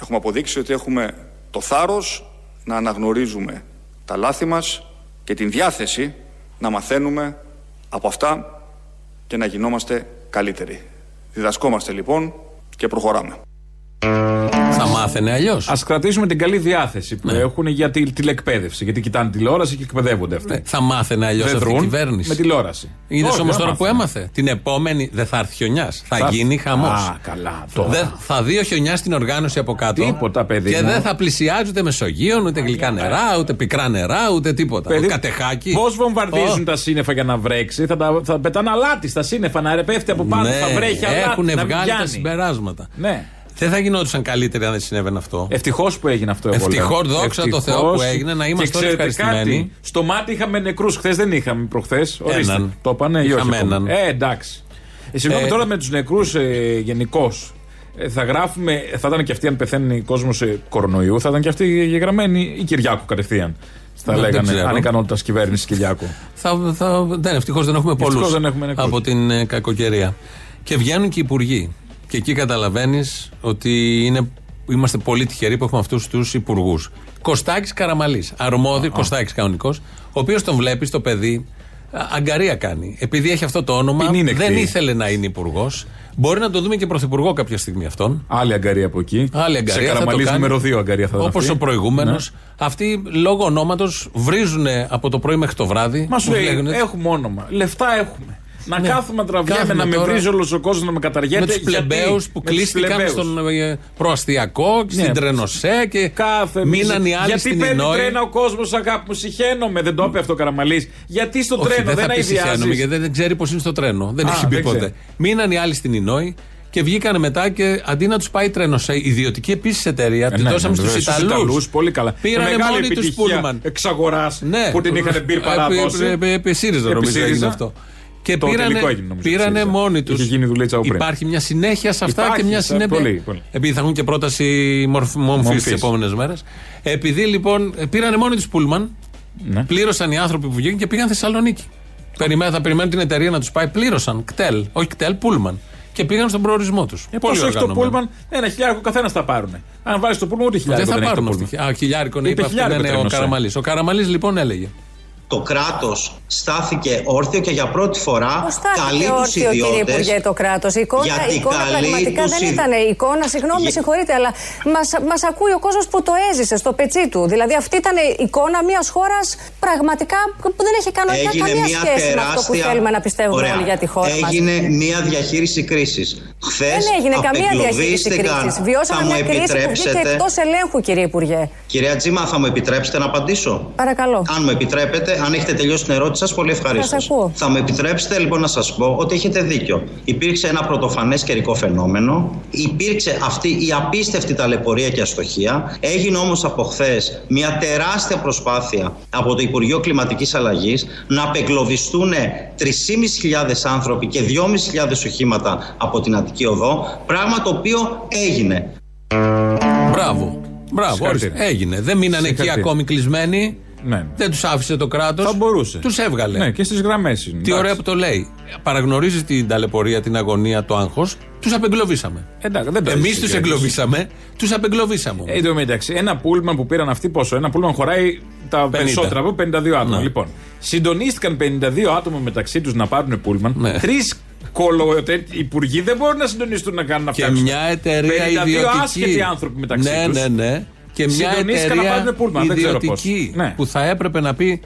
Έχουμε αποδείξει ότι έχουμε το θάρρος να αναγνωρίζουμε τα λάθη μας και την διάθεση να μαθαίνουμε από αυτά και να γινόμαστε καλύτεροι. Διδασκόμαστε λοιπόν και προχωράμε. Θα μάθαινε αλλιώς. Α κρατήσουμε την καλή διάθεση Ναι. που έχουν για τη τηλεκπαίδευση. Γιατί κοιτάνε τηλεόραση και εκπαιδεύονται αυτοί. Θα μάθαινε αλλιώς Δεν αυτή η δρούν κυβέρνηση. Με τηλεόραση. Είδε Όχι, όμως δεν τώρα που μάθαινε. έμαθε. Την επόμενη δεν θα έρθει χιονιάς. Θα, Θα- γίνει χαμός. Α, καλά, τώρα. Θα δει ο χιονιάς στην οργάνωση από κάτω. Τίποτα, παιδί Και μου. δεν θα πλησιάζει ούτε Μεσογείων, ούτε γλυκά νερά, ούτε πικρά νερά, ούτε τίποτα. Παιδί, Κατεχάκι. Πώς βομβαρδίζουν Ω. τα σύννεφα για να βρέξει, θα, τα, θα πετάνε αλάτι στα σύννεφα να ρεπέφτει από πάνω, Ναι, θα βρέχει αλάτι. έχουν να μην βγάλει τα πιάνει. συμπεράσματα. Ναι. Δεν θα γινόντουσαν καλύτεροι αν δεν συνέβαινε αυτό. Ευτυχώς που έγινε αυτό. εγώ Ευτυχώς, λέω. δόξα τω Ευτυχώς. Θεώ που έγινε, να είμαστε Και όλοι ξέρετε ευχαριστημένοι. κάτι, στο μάτι είχαμε νεκρούς. Χθες δεν είχαμε προχθές. Έναν. Το είπανε ή όχι. Είχαμε ακόμα; έναν. Ε, εντάξει. Ε, συγγνώμη Ε, τώρα με τους νεκρούς ε, γενικώς. Ε, θα γράφουμε, θα ήταν και αυτοί αν πεθαίνει κόσμος ε, κορονοϊού, θα ήταν και αυτοί γεγραμμένοι ή Κυριάκου κατευθείαν. Θα Δεν λέγανε ξέρω. ανικανότητα κυβέρνηση Κυριάκου. Θα, θα, δεν, ευτυχώς δεν έχουμε Ευτυχώς πολλούς δεν έχουμε νεκρούς. από την ε, κακοκαιρία. Και βγαίνουν και οι υπουργοί. Και εκεί καταλαβαίνεις ότι είναι, είμαστε πολύ τυχεροί που έχουμε αυτούς τους υπουργούς. Κωστάκης Καραμαλής. Αρμόδιο, Κωστάκης κανονικός, ο οποίος τον βλέπεις το παιδί. α, Αγκαρία κάνει. Επειδή έχει αυτό το όνομα, Την είναι δεν κτή. ήθελε να είναι υπουργός. Μπορεί να το δούμε και πρωθυπουργό κάποια στιγμή αυτόν. Άλλη αγκαρία από εκεί. Άλλη αγκαρία. Σε θα το Καραμαλής κάνει. νούμερο 2 αγκαρία θα ήταν Όπως αυτή. ο προηγούμενος. Ναι. Αυτοί λόγω ονόματος βρίζουν από το πρωί μέχρι το βράδυ. Μα σου Μου λέει, λέγουνε- έχουμε όνομα. Λεφτά έχουμε. Να Ναι. κάθουμε να τραβιάμε, Κάθουμε να με τώρα βρίζει όλο ο κόσμο, να με καταργέται. με του γιατί- πλεμπαίου που με τους κλείστηκαν πλεμπαίους. στον ε, προαστιακό, Ναι. στην Τρενοσέ και Κάθε μείναν οι άλλοι Γιατί στην παίρνει Ινόη. τρένα ο κόσμο, αγάπη μου, συχαίνομαι. Δεν το είπε αυτό ο Καραμαλή. Γιατί στο Όχι, τρένο δεν δεν θα πει συχαίνομαι, αειδιάζει. γιατί δεν ξέρει πώ είναι στο τρένο. Δεν Α, έχει πει δεν ποτέ. ξέρει. Μείναν οι άλλοι στην Ινόη και βγήκαν μετά και αντί να του πάει τρένο σε ιδιωτική επίση εταιρεία, τη ναι, δώσαμε ναι, στου βέβαια, στους Ιταλού. Ιταλούς, πολύ καλά. Πήρανε Με μεγάλη μόνοι του επιτυχία Πούλμαν. εξαγορά που την είχαν μπει παράδοση. Επί- επί- Επί ΣΥΡΙΖΑ Επί νομίζω ΣΥΡΙΖΑ. έγινε αυτό. Και Το πήρανε, τελικό έγινε, νομίζω, πήρανε ΣΥΡΙΖΑ. μόνοι τους. Είχε γίνει δουλίτσα από πριν. Υπάρχει μια συνέχεια σε αυτά Υπάρχει, και μια σε- συνέπεια. πολύ, πολύ. Επειδή θα έχουν και πρόταση μορφ, μομφή Μομφής. τις επόμενες μέρες. Επειδή λοιπόν ε, πήρανε μόνοι τους Πούλμαν Πλήρωσαν οι άνθρωποι που βγήκαν και πήγαν Θεσσαλονίκη. Περιμέ- θα περιμένουν την εταιρεία να τους πάει. Πλήρωσαν. Κτέλ. Όχι κτέλ, πούλμαν. Και πήγαν στον προορισμό τους. Ε, πόσο έχει το πούλμαν, ένα χιλιάρικο καθένας θα πάρουν. Αν βάλει το πούλμαν, ούτε Δεν χιλιάρικο θα δεν, έχει το πάρουν πούλμαν. αυτή. Α, χιλιάρικο ναι, Είπε είπε αυτό, χιλιάρικο ναι, ναι, ο τρένος, ε. Καραμαλής. Ο Καραμαλής λοιπόν έλεγε. Το κράτος στάθηκε όρθιο και για πρώτη φορά καλεί τους όρθιο, κύριε ιδιώτες. Υπουργέ, το κράτος; Η εικόνα, Γιατί η εικόνα καλεί πραγματικά τους δεν ιδι- ήταν εικόνα. Συγγνώμη, με συγχωρείτε, αλλά μας ακούει ο κόσμος που το έζησε στο πετσί του. Δηλαδή, αυτή ήταν εικόνα μιας χώρας πραγματικά που δεν έχει κανονικά Έγινε καμία μια σχέση με αυτό που τεράστια- θέλουμε να πιστεύουμε Ωραία. όλοι για τη χώρα μας. Έγινε μια διαχείριση κρίσης. Χθες Δεν έγινε καμία διαχείριση κρίσης. Βιώσαμε μια κρίση που βγήκε εκτός ελέγχου, κύριε Υπουργέ. Κυρία Τζίμα, θα μου επιτρέψετε να απαντήσω; Παρακαλώ. Αν μου επιτρέπετε, αν έχετε τελειώσει την ερώτηση σας, πολύ ευχαρίστως. Σας ακούω. Θα μου επιτρέψετε λοιπόν να σας πω ότι έχετε δίκιο. Υπήρξε ένα πρωτοφανές καιρικό φαινόμενο. Υπήρξε αυτή η απίστευτη ταλαιπωρία και αστοχία. Έγινε όμως από χθες μια τεράστια προσπάθεια από το Υπουργείο Κλιματικής Αλλαγής να απεγκλωβιστούν 3.500 άνθρωποι και 2.500 οχήματα από την Αττική Οδό. Πράγμα το οποίο έγινε. Μπράβο. Μπράβο, Συγχαρητήρια. ορίστε. έγινε. Δεν μείνανε εκεί Συγχαρητήρια. ακόμη κλεισμένοι. Ναι. Δεν τους άφησε το κράτος. Θα μπορούσε. Τους έβγαλε. Ναι, και στις γραμμές είναι. Τι ωραία που το λέει. Παραγνωρίζεις την ταλαιπωρία, την αγωνία, το άγχος. Τους απεγκλωβίσαμε. Εντάξει, δεν το Εμείς έχεις τους συγκρίνηση. εγκλωβίσαμε. Τους απεγκλωβίσαμε. Ε, Εν τω μεταξύ, ένα πούλμαν που πήραν αυτοί πόσο. Ένα πούλμαν χωράει τα 50. περισσότερα από 52 άτομα. Ναι. Λοιπόν, συντονίστηκαν 52 άτομα μεταξύ τους να πάρουν πούλμαν. Ναι. Τρεις κολοετέ υπουργοί δεν μπορούν να συντονιστούν να κάνουν αυτά. Και μια εταιρεία 52 ιδιωτική. άσχετοι άνθρωποι μεταξύ ναι, τους. Ναι, ναι. Και μια Συντονίστηκαν να εταιρεία πάρουν πούλμαν. Δεν ξέρω πώς. ιδιωτική Ναι. που θα έπρεπε να πει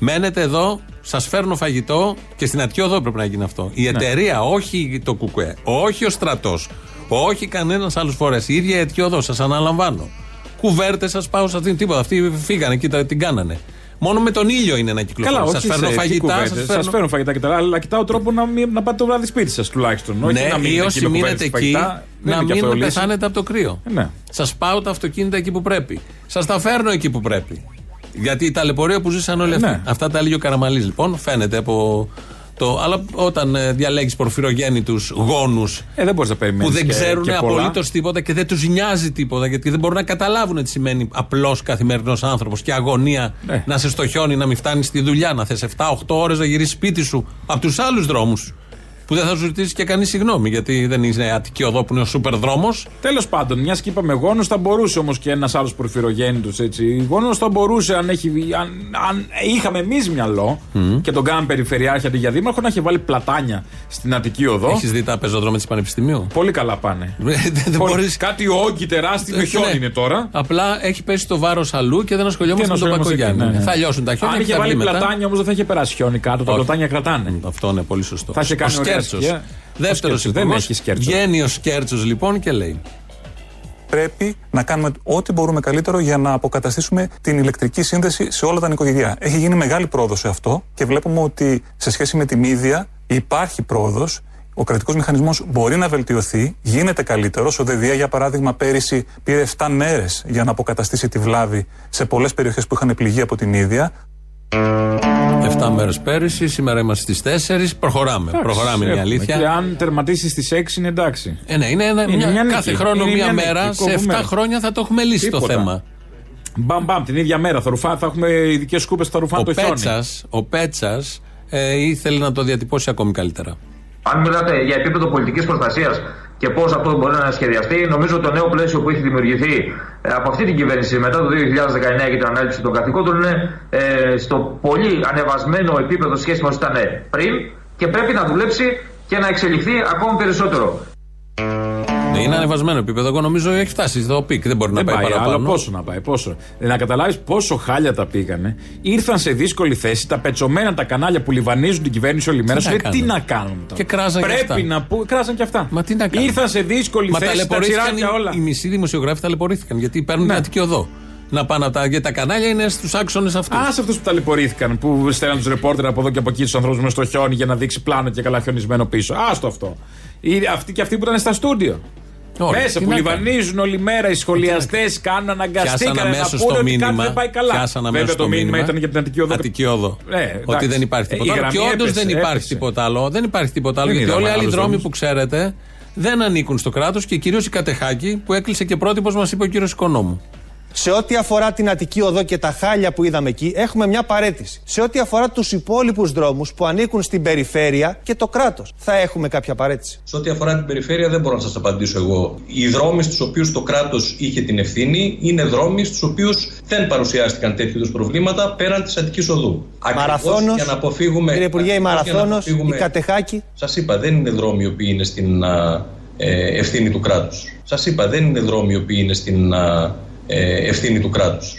Μένετε εδώ, σας φέρνω φαγητό και στην Αττική Οδό έπρεπε να γίνει αυτό. Η Ναι. εταιρεία, όχι το κουκουέ, όχι ο στρατός, όχι κανένας άλλος φορέ. Η ίδια η Αττική Οδό, σας αναλαμβάνω. Κουβέρτες σας πάω σε αυτήν τίποτα. Αυτοί φύγανε και τα- την κάνανε. Μόνο με τον ήλιο είναι να Καλά, κυκλοφορεί. όχι Σα φέρνω σε φαγητά, κουβέντες. σας Σας φέρνω. φέρνω φαγητά και τα άλλα, αλλά κοιτάω τρόπο να, μην- να πάτε το βράδυ σπίτι σας τουλάχιστον. όχι Ναι, να ή μείνετε όσοι εκεί με μείνετε κουβέντες εκεί, φαγητά. Δεν να είναι και αυτό μην λύση. πεθάνετε από το κρύο. Ναι. Σας πάω τα αυτοκίνητα εκεί που πρέπει. Σας τα φέρνω εκεί που πρέπει. Γιατί η ταλαιπωρία που ζήσαν όλοι αυτοί. Ναι. Αυτά τα έλεγε ο Καραμαλής λοιπόν. Φαίνεται από το. Αλλά όταν ε, διαλέγεις πορφυρογέννητους γόνους Ε, δεν μπορείς να περιμένεις. που δεν ξέρουν απολύτως τίποτα και δεν τους νοιάζει τίποτα γιατί δεν μπορούν να καταλάβουν τι σημαίνει απλός καθημερινός άνθρωπος και αγωνία Ναι. να σε στοχιώνει, να μην φτάνεις στη δουλειά, να θες 7-8 ώρες να γυρίσεις σπίτι σου από τους άλλους δρόμους. Που δεν θα σου ζητήσει και κανείς συγγνώμη γιατί δεν είναι Αττική Οδό που είναι ο σούπερ δρόμος. Τέλος πάντων, μιας και είπαμε γόνος, θα μπορούσε όμως και ένας άλλος προφυρογέννητο έτσι. Γόνος θα μπορούσε, αν, έχει, αν, αν είχαμε εμείς μυαλό και τον κάναμε περιφερειάρχη αντί για δήμαρχο, να έχει βάλει πλατάνια στην Αττική Οδό. Έχεις δει τα πεζοδρόμια της Πανεπιστημίου; Πολύ καλά πάνε. δεν Πολύ- μπορείς- Κάτι όγκη τεράστιο με χιόνι Ναι. είναι τώρα. Απλά έχει πέσει το βάρος αλλού και δεν ασχολιόμαστε με Τι τον να σου είμαστε Πακογιάννη. εκεί, ναι, ναι. Θα λιώσουν τα χιόνια Αν και είχε θα βάλει βγει μετά. πλατάνια όμως δεν θα είχε περάσει χιόνι κάτω. Τα Όχι. πλατάνια κρατάνε. Αυτό είναι πολύ σωστό. Θα είχε κάνει ο ωραία Σκέρτσος. σκιά. Δεύτερος Ο Σκέρτσος, δεν υπουργός. έχει Σκέρτσος. Βγαίνει ο Σκέρτσος λοιπόν και λέει. πρέπει να κάνουμε ό,τι μπορούμε καλύτερο για να αποκαταστήσουμε την ηλεκτρική σύνδεση σε όλα τα νοικοκυριά. Έχει γίνει μεγάλη πρόοδος σε αυτό και βλέπουμε ότι σε σχέση με την ίδια υπάρχει πρόοδος. Ο κρατικός μηχανισμός μπορεί να βελτιωθεί, γίνεται καλύτερος. Ο ΔΕΔΙΑ, για παράδειγμα, πέρυσι πήρε 7 μέρες για να αποκαταστήσει τη βλάβη σε πολλές περιοχές που είχαν πληγεί από την ίδια. 7 μέρες πέρυσι, σήμερα είμαστε στις 4. Προχωράμε. Προχωράμε, είναι η Έχουμε. αλήθεια. Και αν τερματίσεις στις 6 είναι εντάξει. Ε, ναι, είναι ένα, Είναι μια, μια νίκη. κάθε χρόνο Είναι μία μια μέρα. νίκη. Σε Κόβουμε 7 μέρα. χρόνια θα το έχουμε λύσει το Τίποτα. θέμα. Μπαμ, μπαμ, την ίδια μέρα θα, ρουφά, θα έχουμε ειδικές σκούπες που θα ρουφάνε Ο το χιόνι. Πέτσας, ο Πέτσας ε, ήθελε να το διατυπώσει ακόμη καλύτερα. Αν μιλάτε για επίπεδο πολιτικής προστασίας και πώς αυτό μπορεί να σχεδιαστεί, νομίζω το νέο πλαίσιο που έχει δημιουργηθεί ε, από αυτή την κυβέρνηση μετά το 2019 και την ανάληψη των καθηκόντων είναι ε, στο πολύ ανεβασμένο επίπεδο σχέση με όσο ήταν πριν και πρέπει να δουλέψει και να εξελιχθεί ακόμη περισσότερο. Ναι, είναι ανεβασμένο επίπεδο. Εγώ νομίζω έχει φτάσει στο peak. Δεν μπορεί Δεν να πάει, πάει, παραπάνω. αλλά πόσο να πάει, πόσο. Ε, Να καταλάβεις πόσο χάλια τα πήγανε. Ήρθαν σε δύσκολη θέση τα πετσωμένα τα κανάλια που λιβανίζουν την κυβέρνηση όλη μέρα. Τι Σου να λέει τι κάνουν; να κάνουν τώρα; Και κράζαν και Πρέπει αυτά. να πούμε. Κράζαν και αυτά. Μα τι να κάνουν; Ήρθαν σε δύσκολη Μα θέση τα ταλαιπωρήθηκαν τσιράκια όλα. Ναι. οι, οι μισοί δημοσιογράφοι ταλαιπωρήθηκαν γιατί παίρνουν την Αττική Οδό. Να πάνε από τα, γιατί τα κανάλια είναι στους άξονες αυτούς. Α αυτούς που ταλαιπωρήθηκαν, που στέλναν τους ρεπόρτερ από εδώ και από εκεί τους ανθρώπους με στο χιόνι για να δείξει πλάνο και καλά χιονισμένο πίσω. Άστο αυτό. Ή αυτοί και αυτοί που ήταν στα στούντιο. Ωραία, Μέσα τι που να λιβανίζουν όλη μέρα οι σχολιαστές κάνουν Πιάσαν αναγκαστήκαν να αμέσως πούνε το ότι κάτι μήνυμα. δεν πάει καλά. Πιάσαν Βέβαια αμέσως το μήνυμα ήταν για την Αττική Οδό. Αττική Οδό. Ναι, εντάξει. ότι δεν υπάρχει Ε, η τίποτα άλλο. γραμμή Και όντως έπεσε, δεν υπάρχει έπεσε. τίποτα άλλο. Δεν υπάρχει τίποτα άλλο. Δεν γιατί είδαμε όλοι οι άλλοι άλλους δρόμοι δρόμους. που ξέρετε δεν ανήκουν στο κράτος και κυρίως η Κατεχάκη που έκλεισε και πρότυπος, μας είπε ο κύριος Οικονόμου. Σε ό,τι αφορά την Αττική Οδό και τα χάλια που είδαμε εκεί, έχουμε μια παρέτηση. Σε ό,τι αφορά τους υπόλοιπους δρόμους που ανήκουν στην περιφέρεια και το κράτος, θα έχουμε κάποια παρέτηση. Σε ό,τι αφορά την περιφέρεια, δεν μπορώ να σας απαντήσω εγώ. Οι δρόμοι στους οποίους το κράτος είχε την ευθύνη είναι δρόμοι στους οποίους δεν παρουσιάστηκαν τέτοιου είδους προβλήματα πέραν της Αττικής Οδού. Μαραθώνος, για να αποφύγουμε. Κύριε Υπουργέ, η Μαραθώνος, η Κατεχάκη. Σας είπα, δεν είναι δρόμοι οι οποίοι είναι στην α, ε, ευθύνη του κράτους. Σας είπα, δεν είναι δρόμοι οι οποίοι είναι στην α, ε, ευθύνη του κράτους.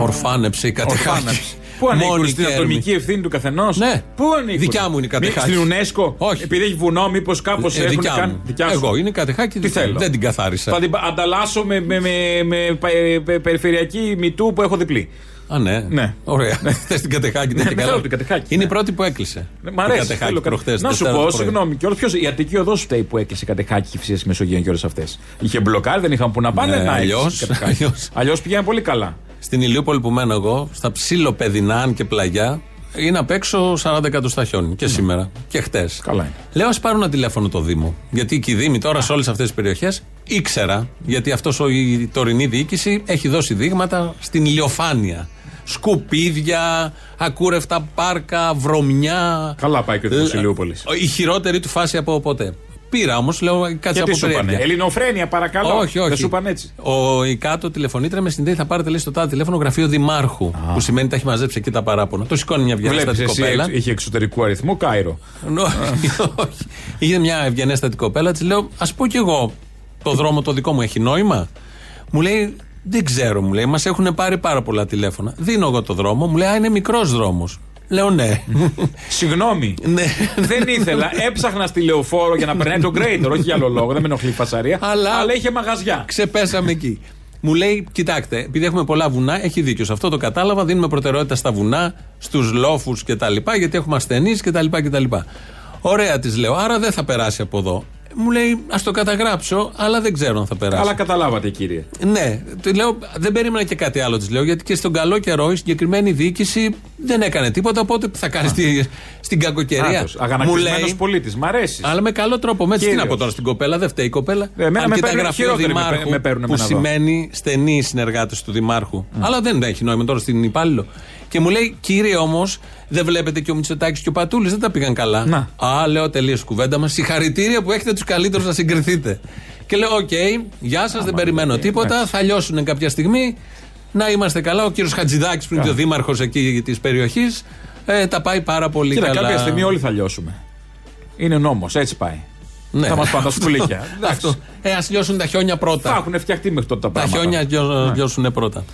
Ορφάνεψε η κατεχάκη. Πού ανήκουν Μόνη στην και ατομική ευθύνη του καθενός; Ναι. Πού ανήκουν; Δικιά μου είναι η κατεχάκη. Μη- Στην UNESCO. Όχι. Επειδή έχει βουνό, μήπως κάπως Ε, έχουν δικιά κάνει. μου. Δικιά σου. Εγώ είναι κατεχάκη. Τι θέλω. Δεν την καθάρισα. Θα την πα- ανταλλάσσω με, με, με, με πα- ε, πε- περιφερειακή μητού που έχω διπλή. Α, ναι. Ναι. Ωραία. Θες την κατεχάκη. δεν Ναι, την ναι, καλά. θέλω την Κατεχάκη, Είναι η πρώτη που έκλεισε. Ναι, Μ' αρέσει. Η Κατεχάκη θέλω προχτές, να σου Δευτέρα πω, το πρωί. συγγνώμη, και όλο ποιος, η Αττική Οδός φταίει που έκλεισε η Κατεχάκη και η Φυσία Μεσογείων και όλες αυτές. Είχε μπλοκάρει, δεν είχαν που να πάνε. Ναι, να αλλιώς, αλλιώς. Αλλιώς πηγαίνει πολύ καλά. Στην Ηλιούπολη που μένω εγώ, στα ψιλοπεδινά αν και πλαγιά, είναι απ' έξω 40 εκατοστά χιόνι. Και σήμερα και χτες. Ναι. Καλά είναι. Λέω, ας πάρω ένα τηλέφωνο το Δήμο. Γιατί και οι Δήμοι τώρα σε όλες αυτές τις περιοχές ήξερα, γιατί αυτός η τωρινή διοίκηση έχει δώσει δείγματα στην ηλιοφάνεια. Σκουπίδια, ακούρευτα πάρκα, βρωμιά. Καλά πάει και ο Δήμος Ηλιούπολης. Η χειρότερη του φάση από ποτέ. Πήρα όμως, λέω, κάτσε Και τι από σου είπανε. περιέργεια. Ελληνοφρένεια, παρακαλώ. Όχι, όχι. Δεν σου είπαν έτσι. Ο, η κάτω τηλεφωνήτρια με συνδέει, θα πάρετε λέει στο τάδε τηλέφωνο γραφείο Δημάρχου. Που σημαίνει τα έχει μαζέψει εκεί τα παράπονα. Το σηκώνει μια ευγενέστατη Βλέπεις εσύ, κοπέλα. εξ- είχε εξωτερικού αριθμού, Κάιρο. Νο- όχι. Είχε μια ευγενέστατη κοπέλα, της λέω, ας πω κι εγώ, το δρόμο το δικό μου έχει νόημα. Μου λέει, δεν ξέρω, μου λέει, μας έχουν πάρει πάρα πολλά τηλέφωνα. Δίνω εγώ το δρόμο, μου λέει, Α, είναι μικρός δρόμος. Λέω ναι. Συγγνώμη. ναι. Δεν ήθελα. Έψαχνα στη λεωφόρο για να περνάει το Greater, όχι για άλλο λόγο. Δεν με ενοχλεί η φασαρία. Αλλά- αλλά είχε μαγαζιά. Ξεπέσαμε εκεί. Μου λέει, κοιτάξτε, επειδή έχουμε πολλά βουνά, έχει δίκιο. Σε αυτό το κατάλαβα, δίνουμε προτεραιότητα στα βουνά, στους λόφους κτλ. Γιατί έχουμε ασθενείς κτλ. κτλ. Ωραία, της λέω, άρα δεν θα περάσει από εδώ. Μου λέει, ας το καταγράψω, αλλά δεν ξέρω αν θα περάσει. Αλλά καταλάβατε, κύριε. Ναι, του λέω, δεν περίμενα και κάτι άλλο της λέω, γιατί και στον καλό καιρό η συγκεκριμένη διοίκηση δεν έκανε τίποτα. Οπότε θα κάνει στη, στην κακοκαιρία. Άτος, αγανακτισμένος πολίτης, μ' αρέσεις. Αλλά με καλό τρόπο. Με τι να Κύριος. πω τώρα στην κοπέλα, δεν φταίει η κοπέλα. Ε, εμένα Αν με και τα παίρνουν γραφείο χειρότεροι με δημάρχου, παίρνουν- με παίρνουν που εμένα εδώ. σημαίνει στενή συνεργάτες του δημάρχου. Αλλά δεν έχει νόημα τώρα στην υπάλληλο. Και μου λέει, κύριε όμως, δεν βλέπετε και ο Μητσοτάκης και ο Πατούλης δεν τα πήγαν καλά. Α, λέω τελείως κουβέντα μας. Συγχαρητήρια που έχετε τους καλύτερους να συγκριθείτε. Και λέω, οκ, γεια σας, δεν περιμένω τίποτα. Θα λιώσουν κάποια στιγμή. Να είμαστε καλά. Ο κύριος Χατζηδάκης, που είναι και ο δήμαρχος εκεί της περιοχής, ε, τα πάει πάρα πολύ Κοίτα, καλά. κάποια στιγμή όλοι θα λιώσουμε. Είναι νόμος, έτσι πάει. Ναι. Θα μας πάνε τα σκουλίκια. Αυτό. Ε, ας λιώσουν τα χιόνια πρώτα. Θα έχουν φτιαχτεί μέχρι τότε τα Τα πράγματα. χιόνια λιώ- Ναι. λιώσουν πρώτα.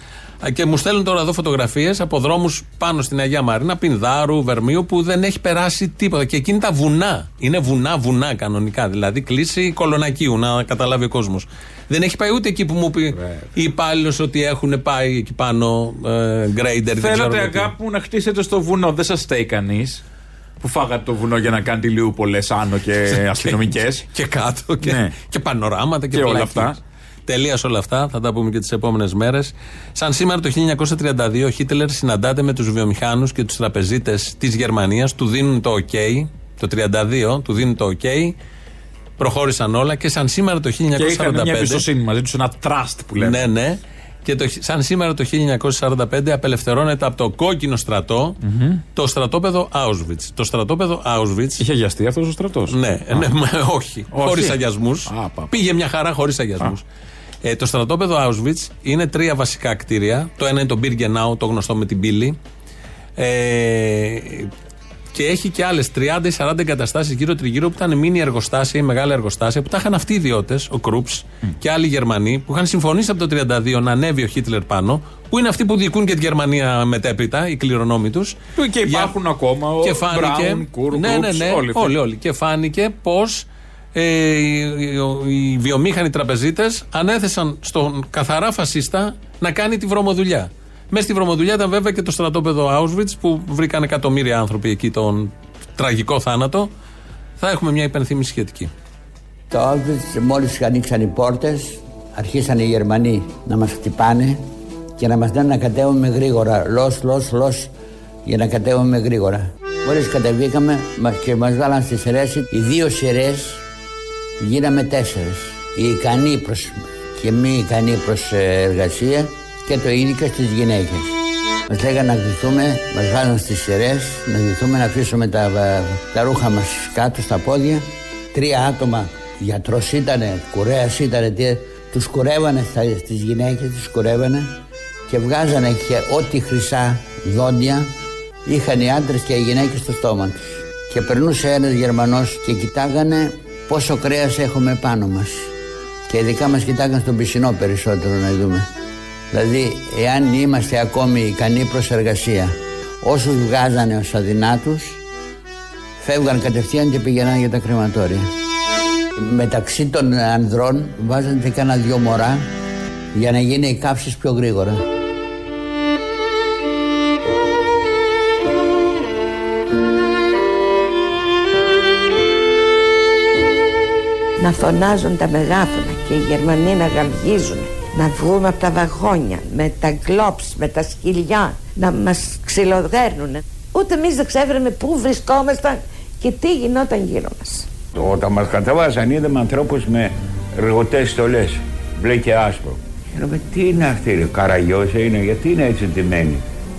Α, Και μου στέλνουν τώρα εδώ φωτογραφίες από δρόμους πάνω στην Αγία Μαρίνα, Πινδάρου, Βερμίου, που δεν έχει περάσει τίποτα. Και εκεί είναι τα βουνά. Είναι βουνά, βουνά κανονικά. Δηλαδή κλίση κολονακίου, να καταλάβει ο κόσμος. Δεν έχει πάει ούτε εκεί που μου πει η υπάλληλο ότι έχουν πάει εκεί πάνω ε, γκρέιντερ. δεν ξέρω Θέλετε, εγώ τι. αγάπη μου, να χτίσετε στο βουνό. Δεν σας στέει κανείς. Που φάγατε το βουνό για να κάνετε Λιούπολες άνω και αστυνομικές. και κάτω και, Ναι. και πανοράματα και, Και όλα πλάκες. αυτά. Τελεία όλα αυτά, θα τα πούμε και τις επόμενες μέρες. Σαν σήμερα το 1932, ο Χίτλερ συναντάται με τους βιομηχάνους και τους τραπεζίτες της Γερμανίας, του δίνουν το OK, το 32, του δίνουν το OK. Προχώρησαν όλα και σαν σήμερα το 1945. Και είχαν μια εμπιστοσύνη μαζί τους, ένα trust που λέμε. Ναι, ναι. Και το, σαν σήμερα το 1945 απελευθερώνεται από το κόκκινο στρατό το στρατόπεδο Auschwitz. Το στρατόπεδο Auschwitz. Είχε αγιαστεί αυτός ο στρατός; Ναι, ναι, μα, όχι. Όχι. Χωρίς αγιασμούς. Α, πα. Πήγε μια χαρά χωρίς αγιασμούς. Ε, το στρατόπεδο Auschwitz είναι τρία βασικά κτίρια. Το ένα είναι το Birkenau, το γνωστό με την πύλη. Ε, και έχει και άλλες 30 ή 40 εγκαταστάσεις γύρω τριγύρω που ήταν μίνι εργοστάσια ή μεγάλα εργοστάσια που τα είχαν αυτοί οι ιδιώτες, ο Κρούπς και άλλοι Γερμανοί, που είχαν συμφωνήσει από το 32 να ανέβει ο Χίτλερ πάνω, που είναι αυτοί που διοικούν και τη Γερμανία μετέπειτα, οι κληρονόμοι τους. Και υπάρχουν ακόμα ο και φάνηκε, Brown, Κουρ, ναι, ναι, Groups, ναι, όλοι αυτοί. όλοι, όλοι. Και φάνηκε πως ε, οι, οι βιομήχανοι τραπεζίτες ανέθεσαν στον καθαρά φασίστα να κάνει τη βρωμοδουλειά. Μέσα στη βρωμοδουλειά ήταν βέβαια και το στρατόπεδο Auschwitz που βρήκαν εκατομμύρια άνθρωποι εκεί τον τραγικό θάνατο. Θα έχουμε μια υπενθύμηση σχετική. Το Auschwitz μόλις ανοίξαν οι πόρτες αρχίσαν οι Γερμανοί να μας χτυπάνε και να μας λένε να κατέβουμε γρήγορα. Λος, λος, λος για να κατέβουμε γρήγορα. Μόλις κατεβήκαμε μας- και μας βάλαν στη σειρές, οι δύο σειρές γίναμε τέσσερις. Οι ικανοί προς... και μη ικανοί προς ε, εργασία και το ίδιο και στις γυναίκες. Μας λέγανε να ντυθούμε, μας βάλαν στις σειρές, να ντυθούμε να αφήσουμε τα, τα ρούχα μας κάτω στα πόδια. Τρία άτομα, γιατρός ήτανε, κουρέας ήτανε, τι, τους κουρεύανε στα, στις γυναίκες, τους κουρεύανε και βγάζανε και ό,τι χρυσά δόντια είχαν οι άντρες και οι γυναίκες στο στόμα τους. Και περνούσε ένας Γερμανός και κοιτάγανε πόσο κρέας έχουμε πάνω μας. Και ειδικά μας κοιτάγανε στον πισινό περισσότερο να δούμε. Δηλαδή, εάν είμαστε ακόμη ικανοί προς εργασία, όσους βγάζανε ως αδυνάτους, φεύγαν κατευθείαν και πηγαίναν για τα κρεματόρια. Μεταξύ των ανδρών βάζανε και κάνα δυο μωρά για να γίνει οι κάψεις πιο γρήγορα. Να φωνάζουν τα μεγάφωνα και οι Γερμανοί να γαργίζουν. Να βγούμε από τα βαγόνια με τα γκλόψ, με τα σκυλιά να μας ξυλοδέρνουν ούτε εμείς δεν ξέρουμε πού βρισκόμασταν και τι γινόταν γύρω μας. Όταν μας κατεβάζαν είδαμε ανθρώπους με ρηγωτές στολές. Μπλε και άσπρο. Λέμε τι είναι αυτή ρε καραγιώσα είναι γιατί είναι έτσι τιμένη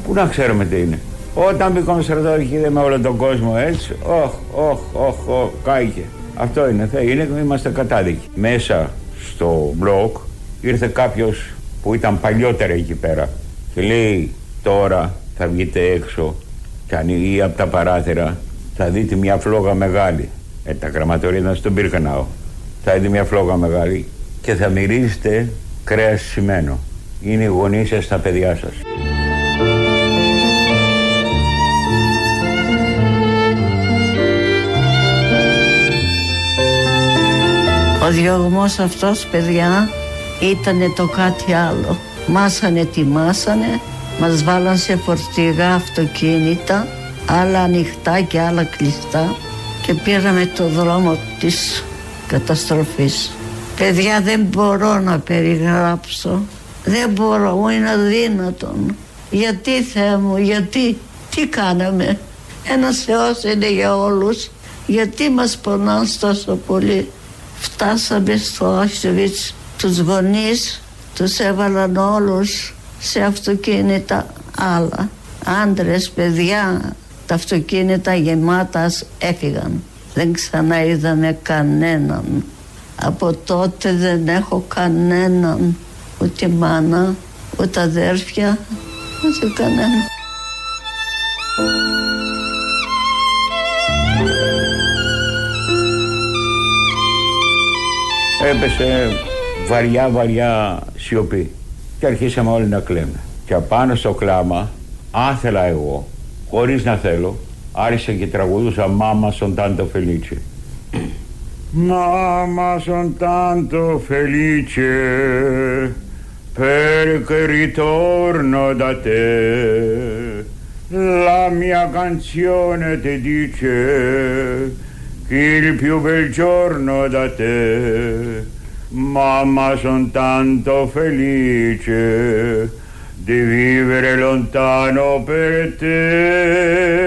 Πού να ξέρουμε τι είναι. Όταν μπήκαμε στρατό είδαμε όλο τον κόσμο έτσι. Όχ, όχ, όχ, όχ, κάηκε αυτό είναι, θα είναι, είμαστε κατάδικοι. Μέσα στο μπλοκ ήρθε κάποιος που ήταν παλιότερα εκεί πέρα και λέει τώρα θα βγείτε έξω και ανοίγει από τα παράθυρα θα δείτε μια φλόγα μεγάλη. Ε, τα κραματορία ήταν στον Πύρκαναο. Θα δείτε μια φλόγα μεγάλη και θα μυρίζετε κρέας σημαίνω. Είναι οι γονείς σας τα παιδιά σας. Ο διωγμός αυτός παιδιά ήταν το κάτι άλλο. Μας ανετοιμάσανε, μας βάλαν σε φορτηγά αυτοκίνητα, άλλα ανοιχτά και άλλα κλειστά και πήραμε το δρόμο της καταστροφής. Παιδιά δεν μπορώ να περιγράψω, δεν μπορώ, είναι αδύνατον. Γιατί Θεέ μου, γιατί, τι κάναμε; Ένας Θεός είναι για όλους, γιατί μας πονάνε τόσο πολύ; Φτάσαμε στο Auschwitz, τους γονείς τους έβαλαν όλους σε αυτοκίνητα άλλα. Άντρες, παιδιά, τα αυτοκίνητα γεμάτα έφυγαν. Δεν ξανά είδαμε κανέναν. Από τότε δεν έχω κανέναν, ούτε μάνα, ούτε αδέρφια, ούτε κανένα. Έπεσε βαριά βαριά σιωπή και αρχίσαμε όλοι να κλαίμε. Και απάνω στο κλάμα, άθελα εγώ, χωρίς να θέλω, άρχισε και τραγουδούσα «Μάμα son tanto felice». Mamma son tanto felice perché ritorno da te. La mia canzone ti dice il più bel giorno da te. Mamma, son tanto felice di vivere lontano per te,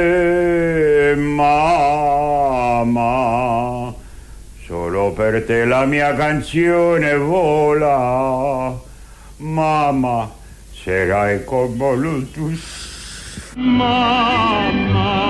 mamma. Solo per te la mia canzone vola, mamma, sarai come l'ultus. Mamma,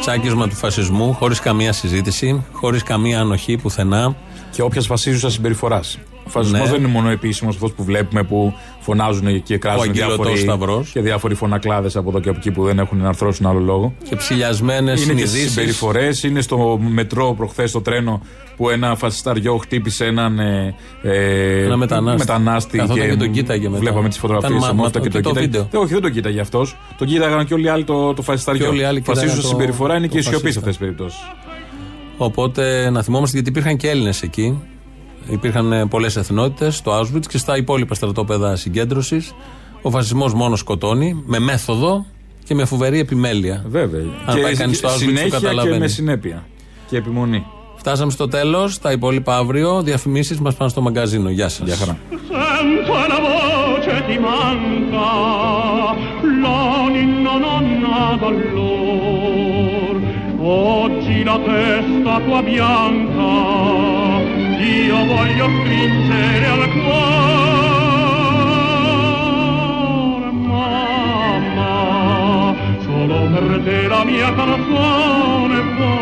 Τσάκισμα του φασισμού, χωρίς καμία συζήτηση, χωρίς καμία ανοχή πουθενά. Και όποιας βασίζουσα συμπεριφοράς. Ο φασισμό Ναι. δεν είναι μόνο επίσημος αυτός που βλέπουμε που φωνάζουν και Ο κράζουν αγγελωτός διάφοροι, σταυρός. και διάφοροι φωνακλάδες από εδώ και από εκεί που δεν έχουν να αρθρώσουν άλλο λόγο. Και ψηλιασμένες Είναι και στι συνειδήσεις. συμπεριφορές, είναι στο μετρό προχθές στο τρένο που ένα φασισταριό χτύπησε έναν ε, ε, Ένα μετανάστη. Καθόταν και τον κοίταγε μετά. Βλέπαμε τις φωτογραφίες Ήταν μαύρο και, και τον το κοίταγε. βίντεο. Ε, όχι, δεν τον κοίταγε αυτός. Τον κοίταγαν και όλοι οι άλλοι το, το φασισταριό. Και όλοι οι άλλοι Φασίζουσα κοίταγαν το- συμπεριφορά είναι το και η σιωπής σε φασίστα. αυτές τις περιπτώσεις. Οπότε να θυμόμαστε γιατί υπήρχαν και Έλληνες εκεί. Υπήρχαν πολλές εθνότητες στο Auschwitz και στα υπόλοιπα στρατόπεδα συγκέντρωσης. Ο φασισμός μόνο σκοτώνει με μέθοδο και με φοβερή επιμέλεια. Βέβαια. Αν και πάει κανείς στο Auschwitz το συνέχεια και καταλαβαίνει. με συνέπεια. Και επιμονή. Φτάσαμε στο τέλος. Τα υπόλοιπα αύριο. Διαφημίσεις μας πάνε στο μαγκαζίνο. Γεια σας. Γεια χαρά. Sento la voce ti manca, la ninna nonna d'allor. Oggi la testa tua bianca, di io voglio stringere al cuore, mamma, solo per te la mia canzone può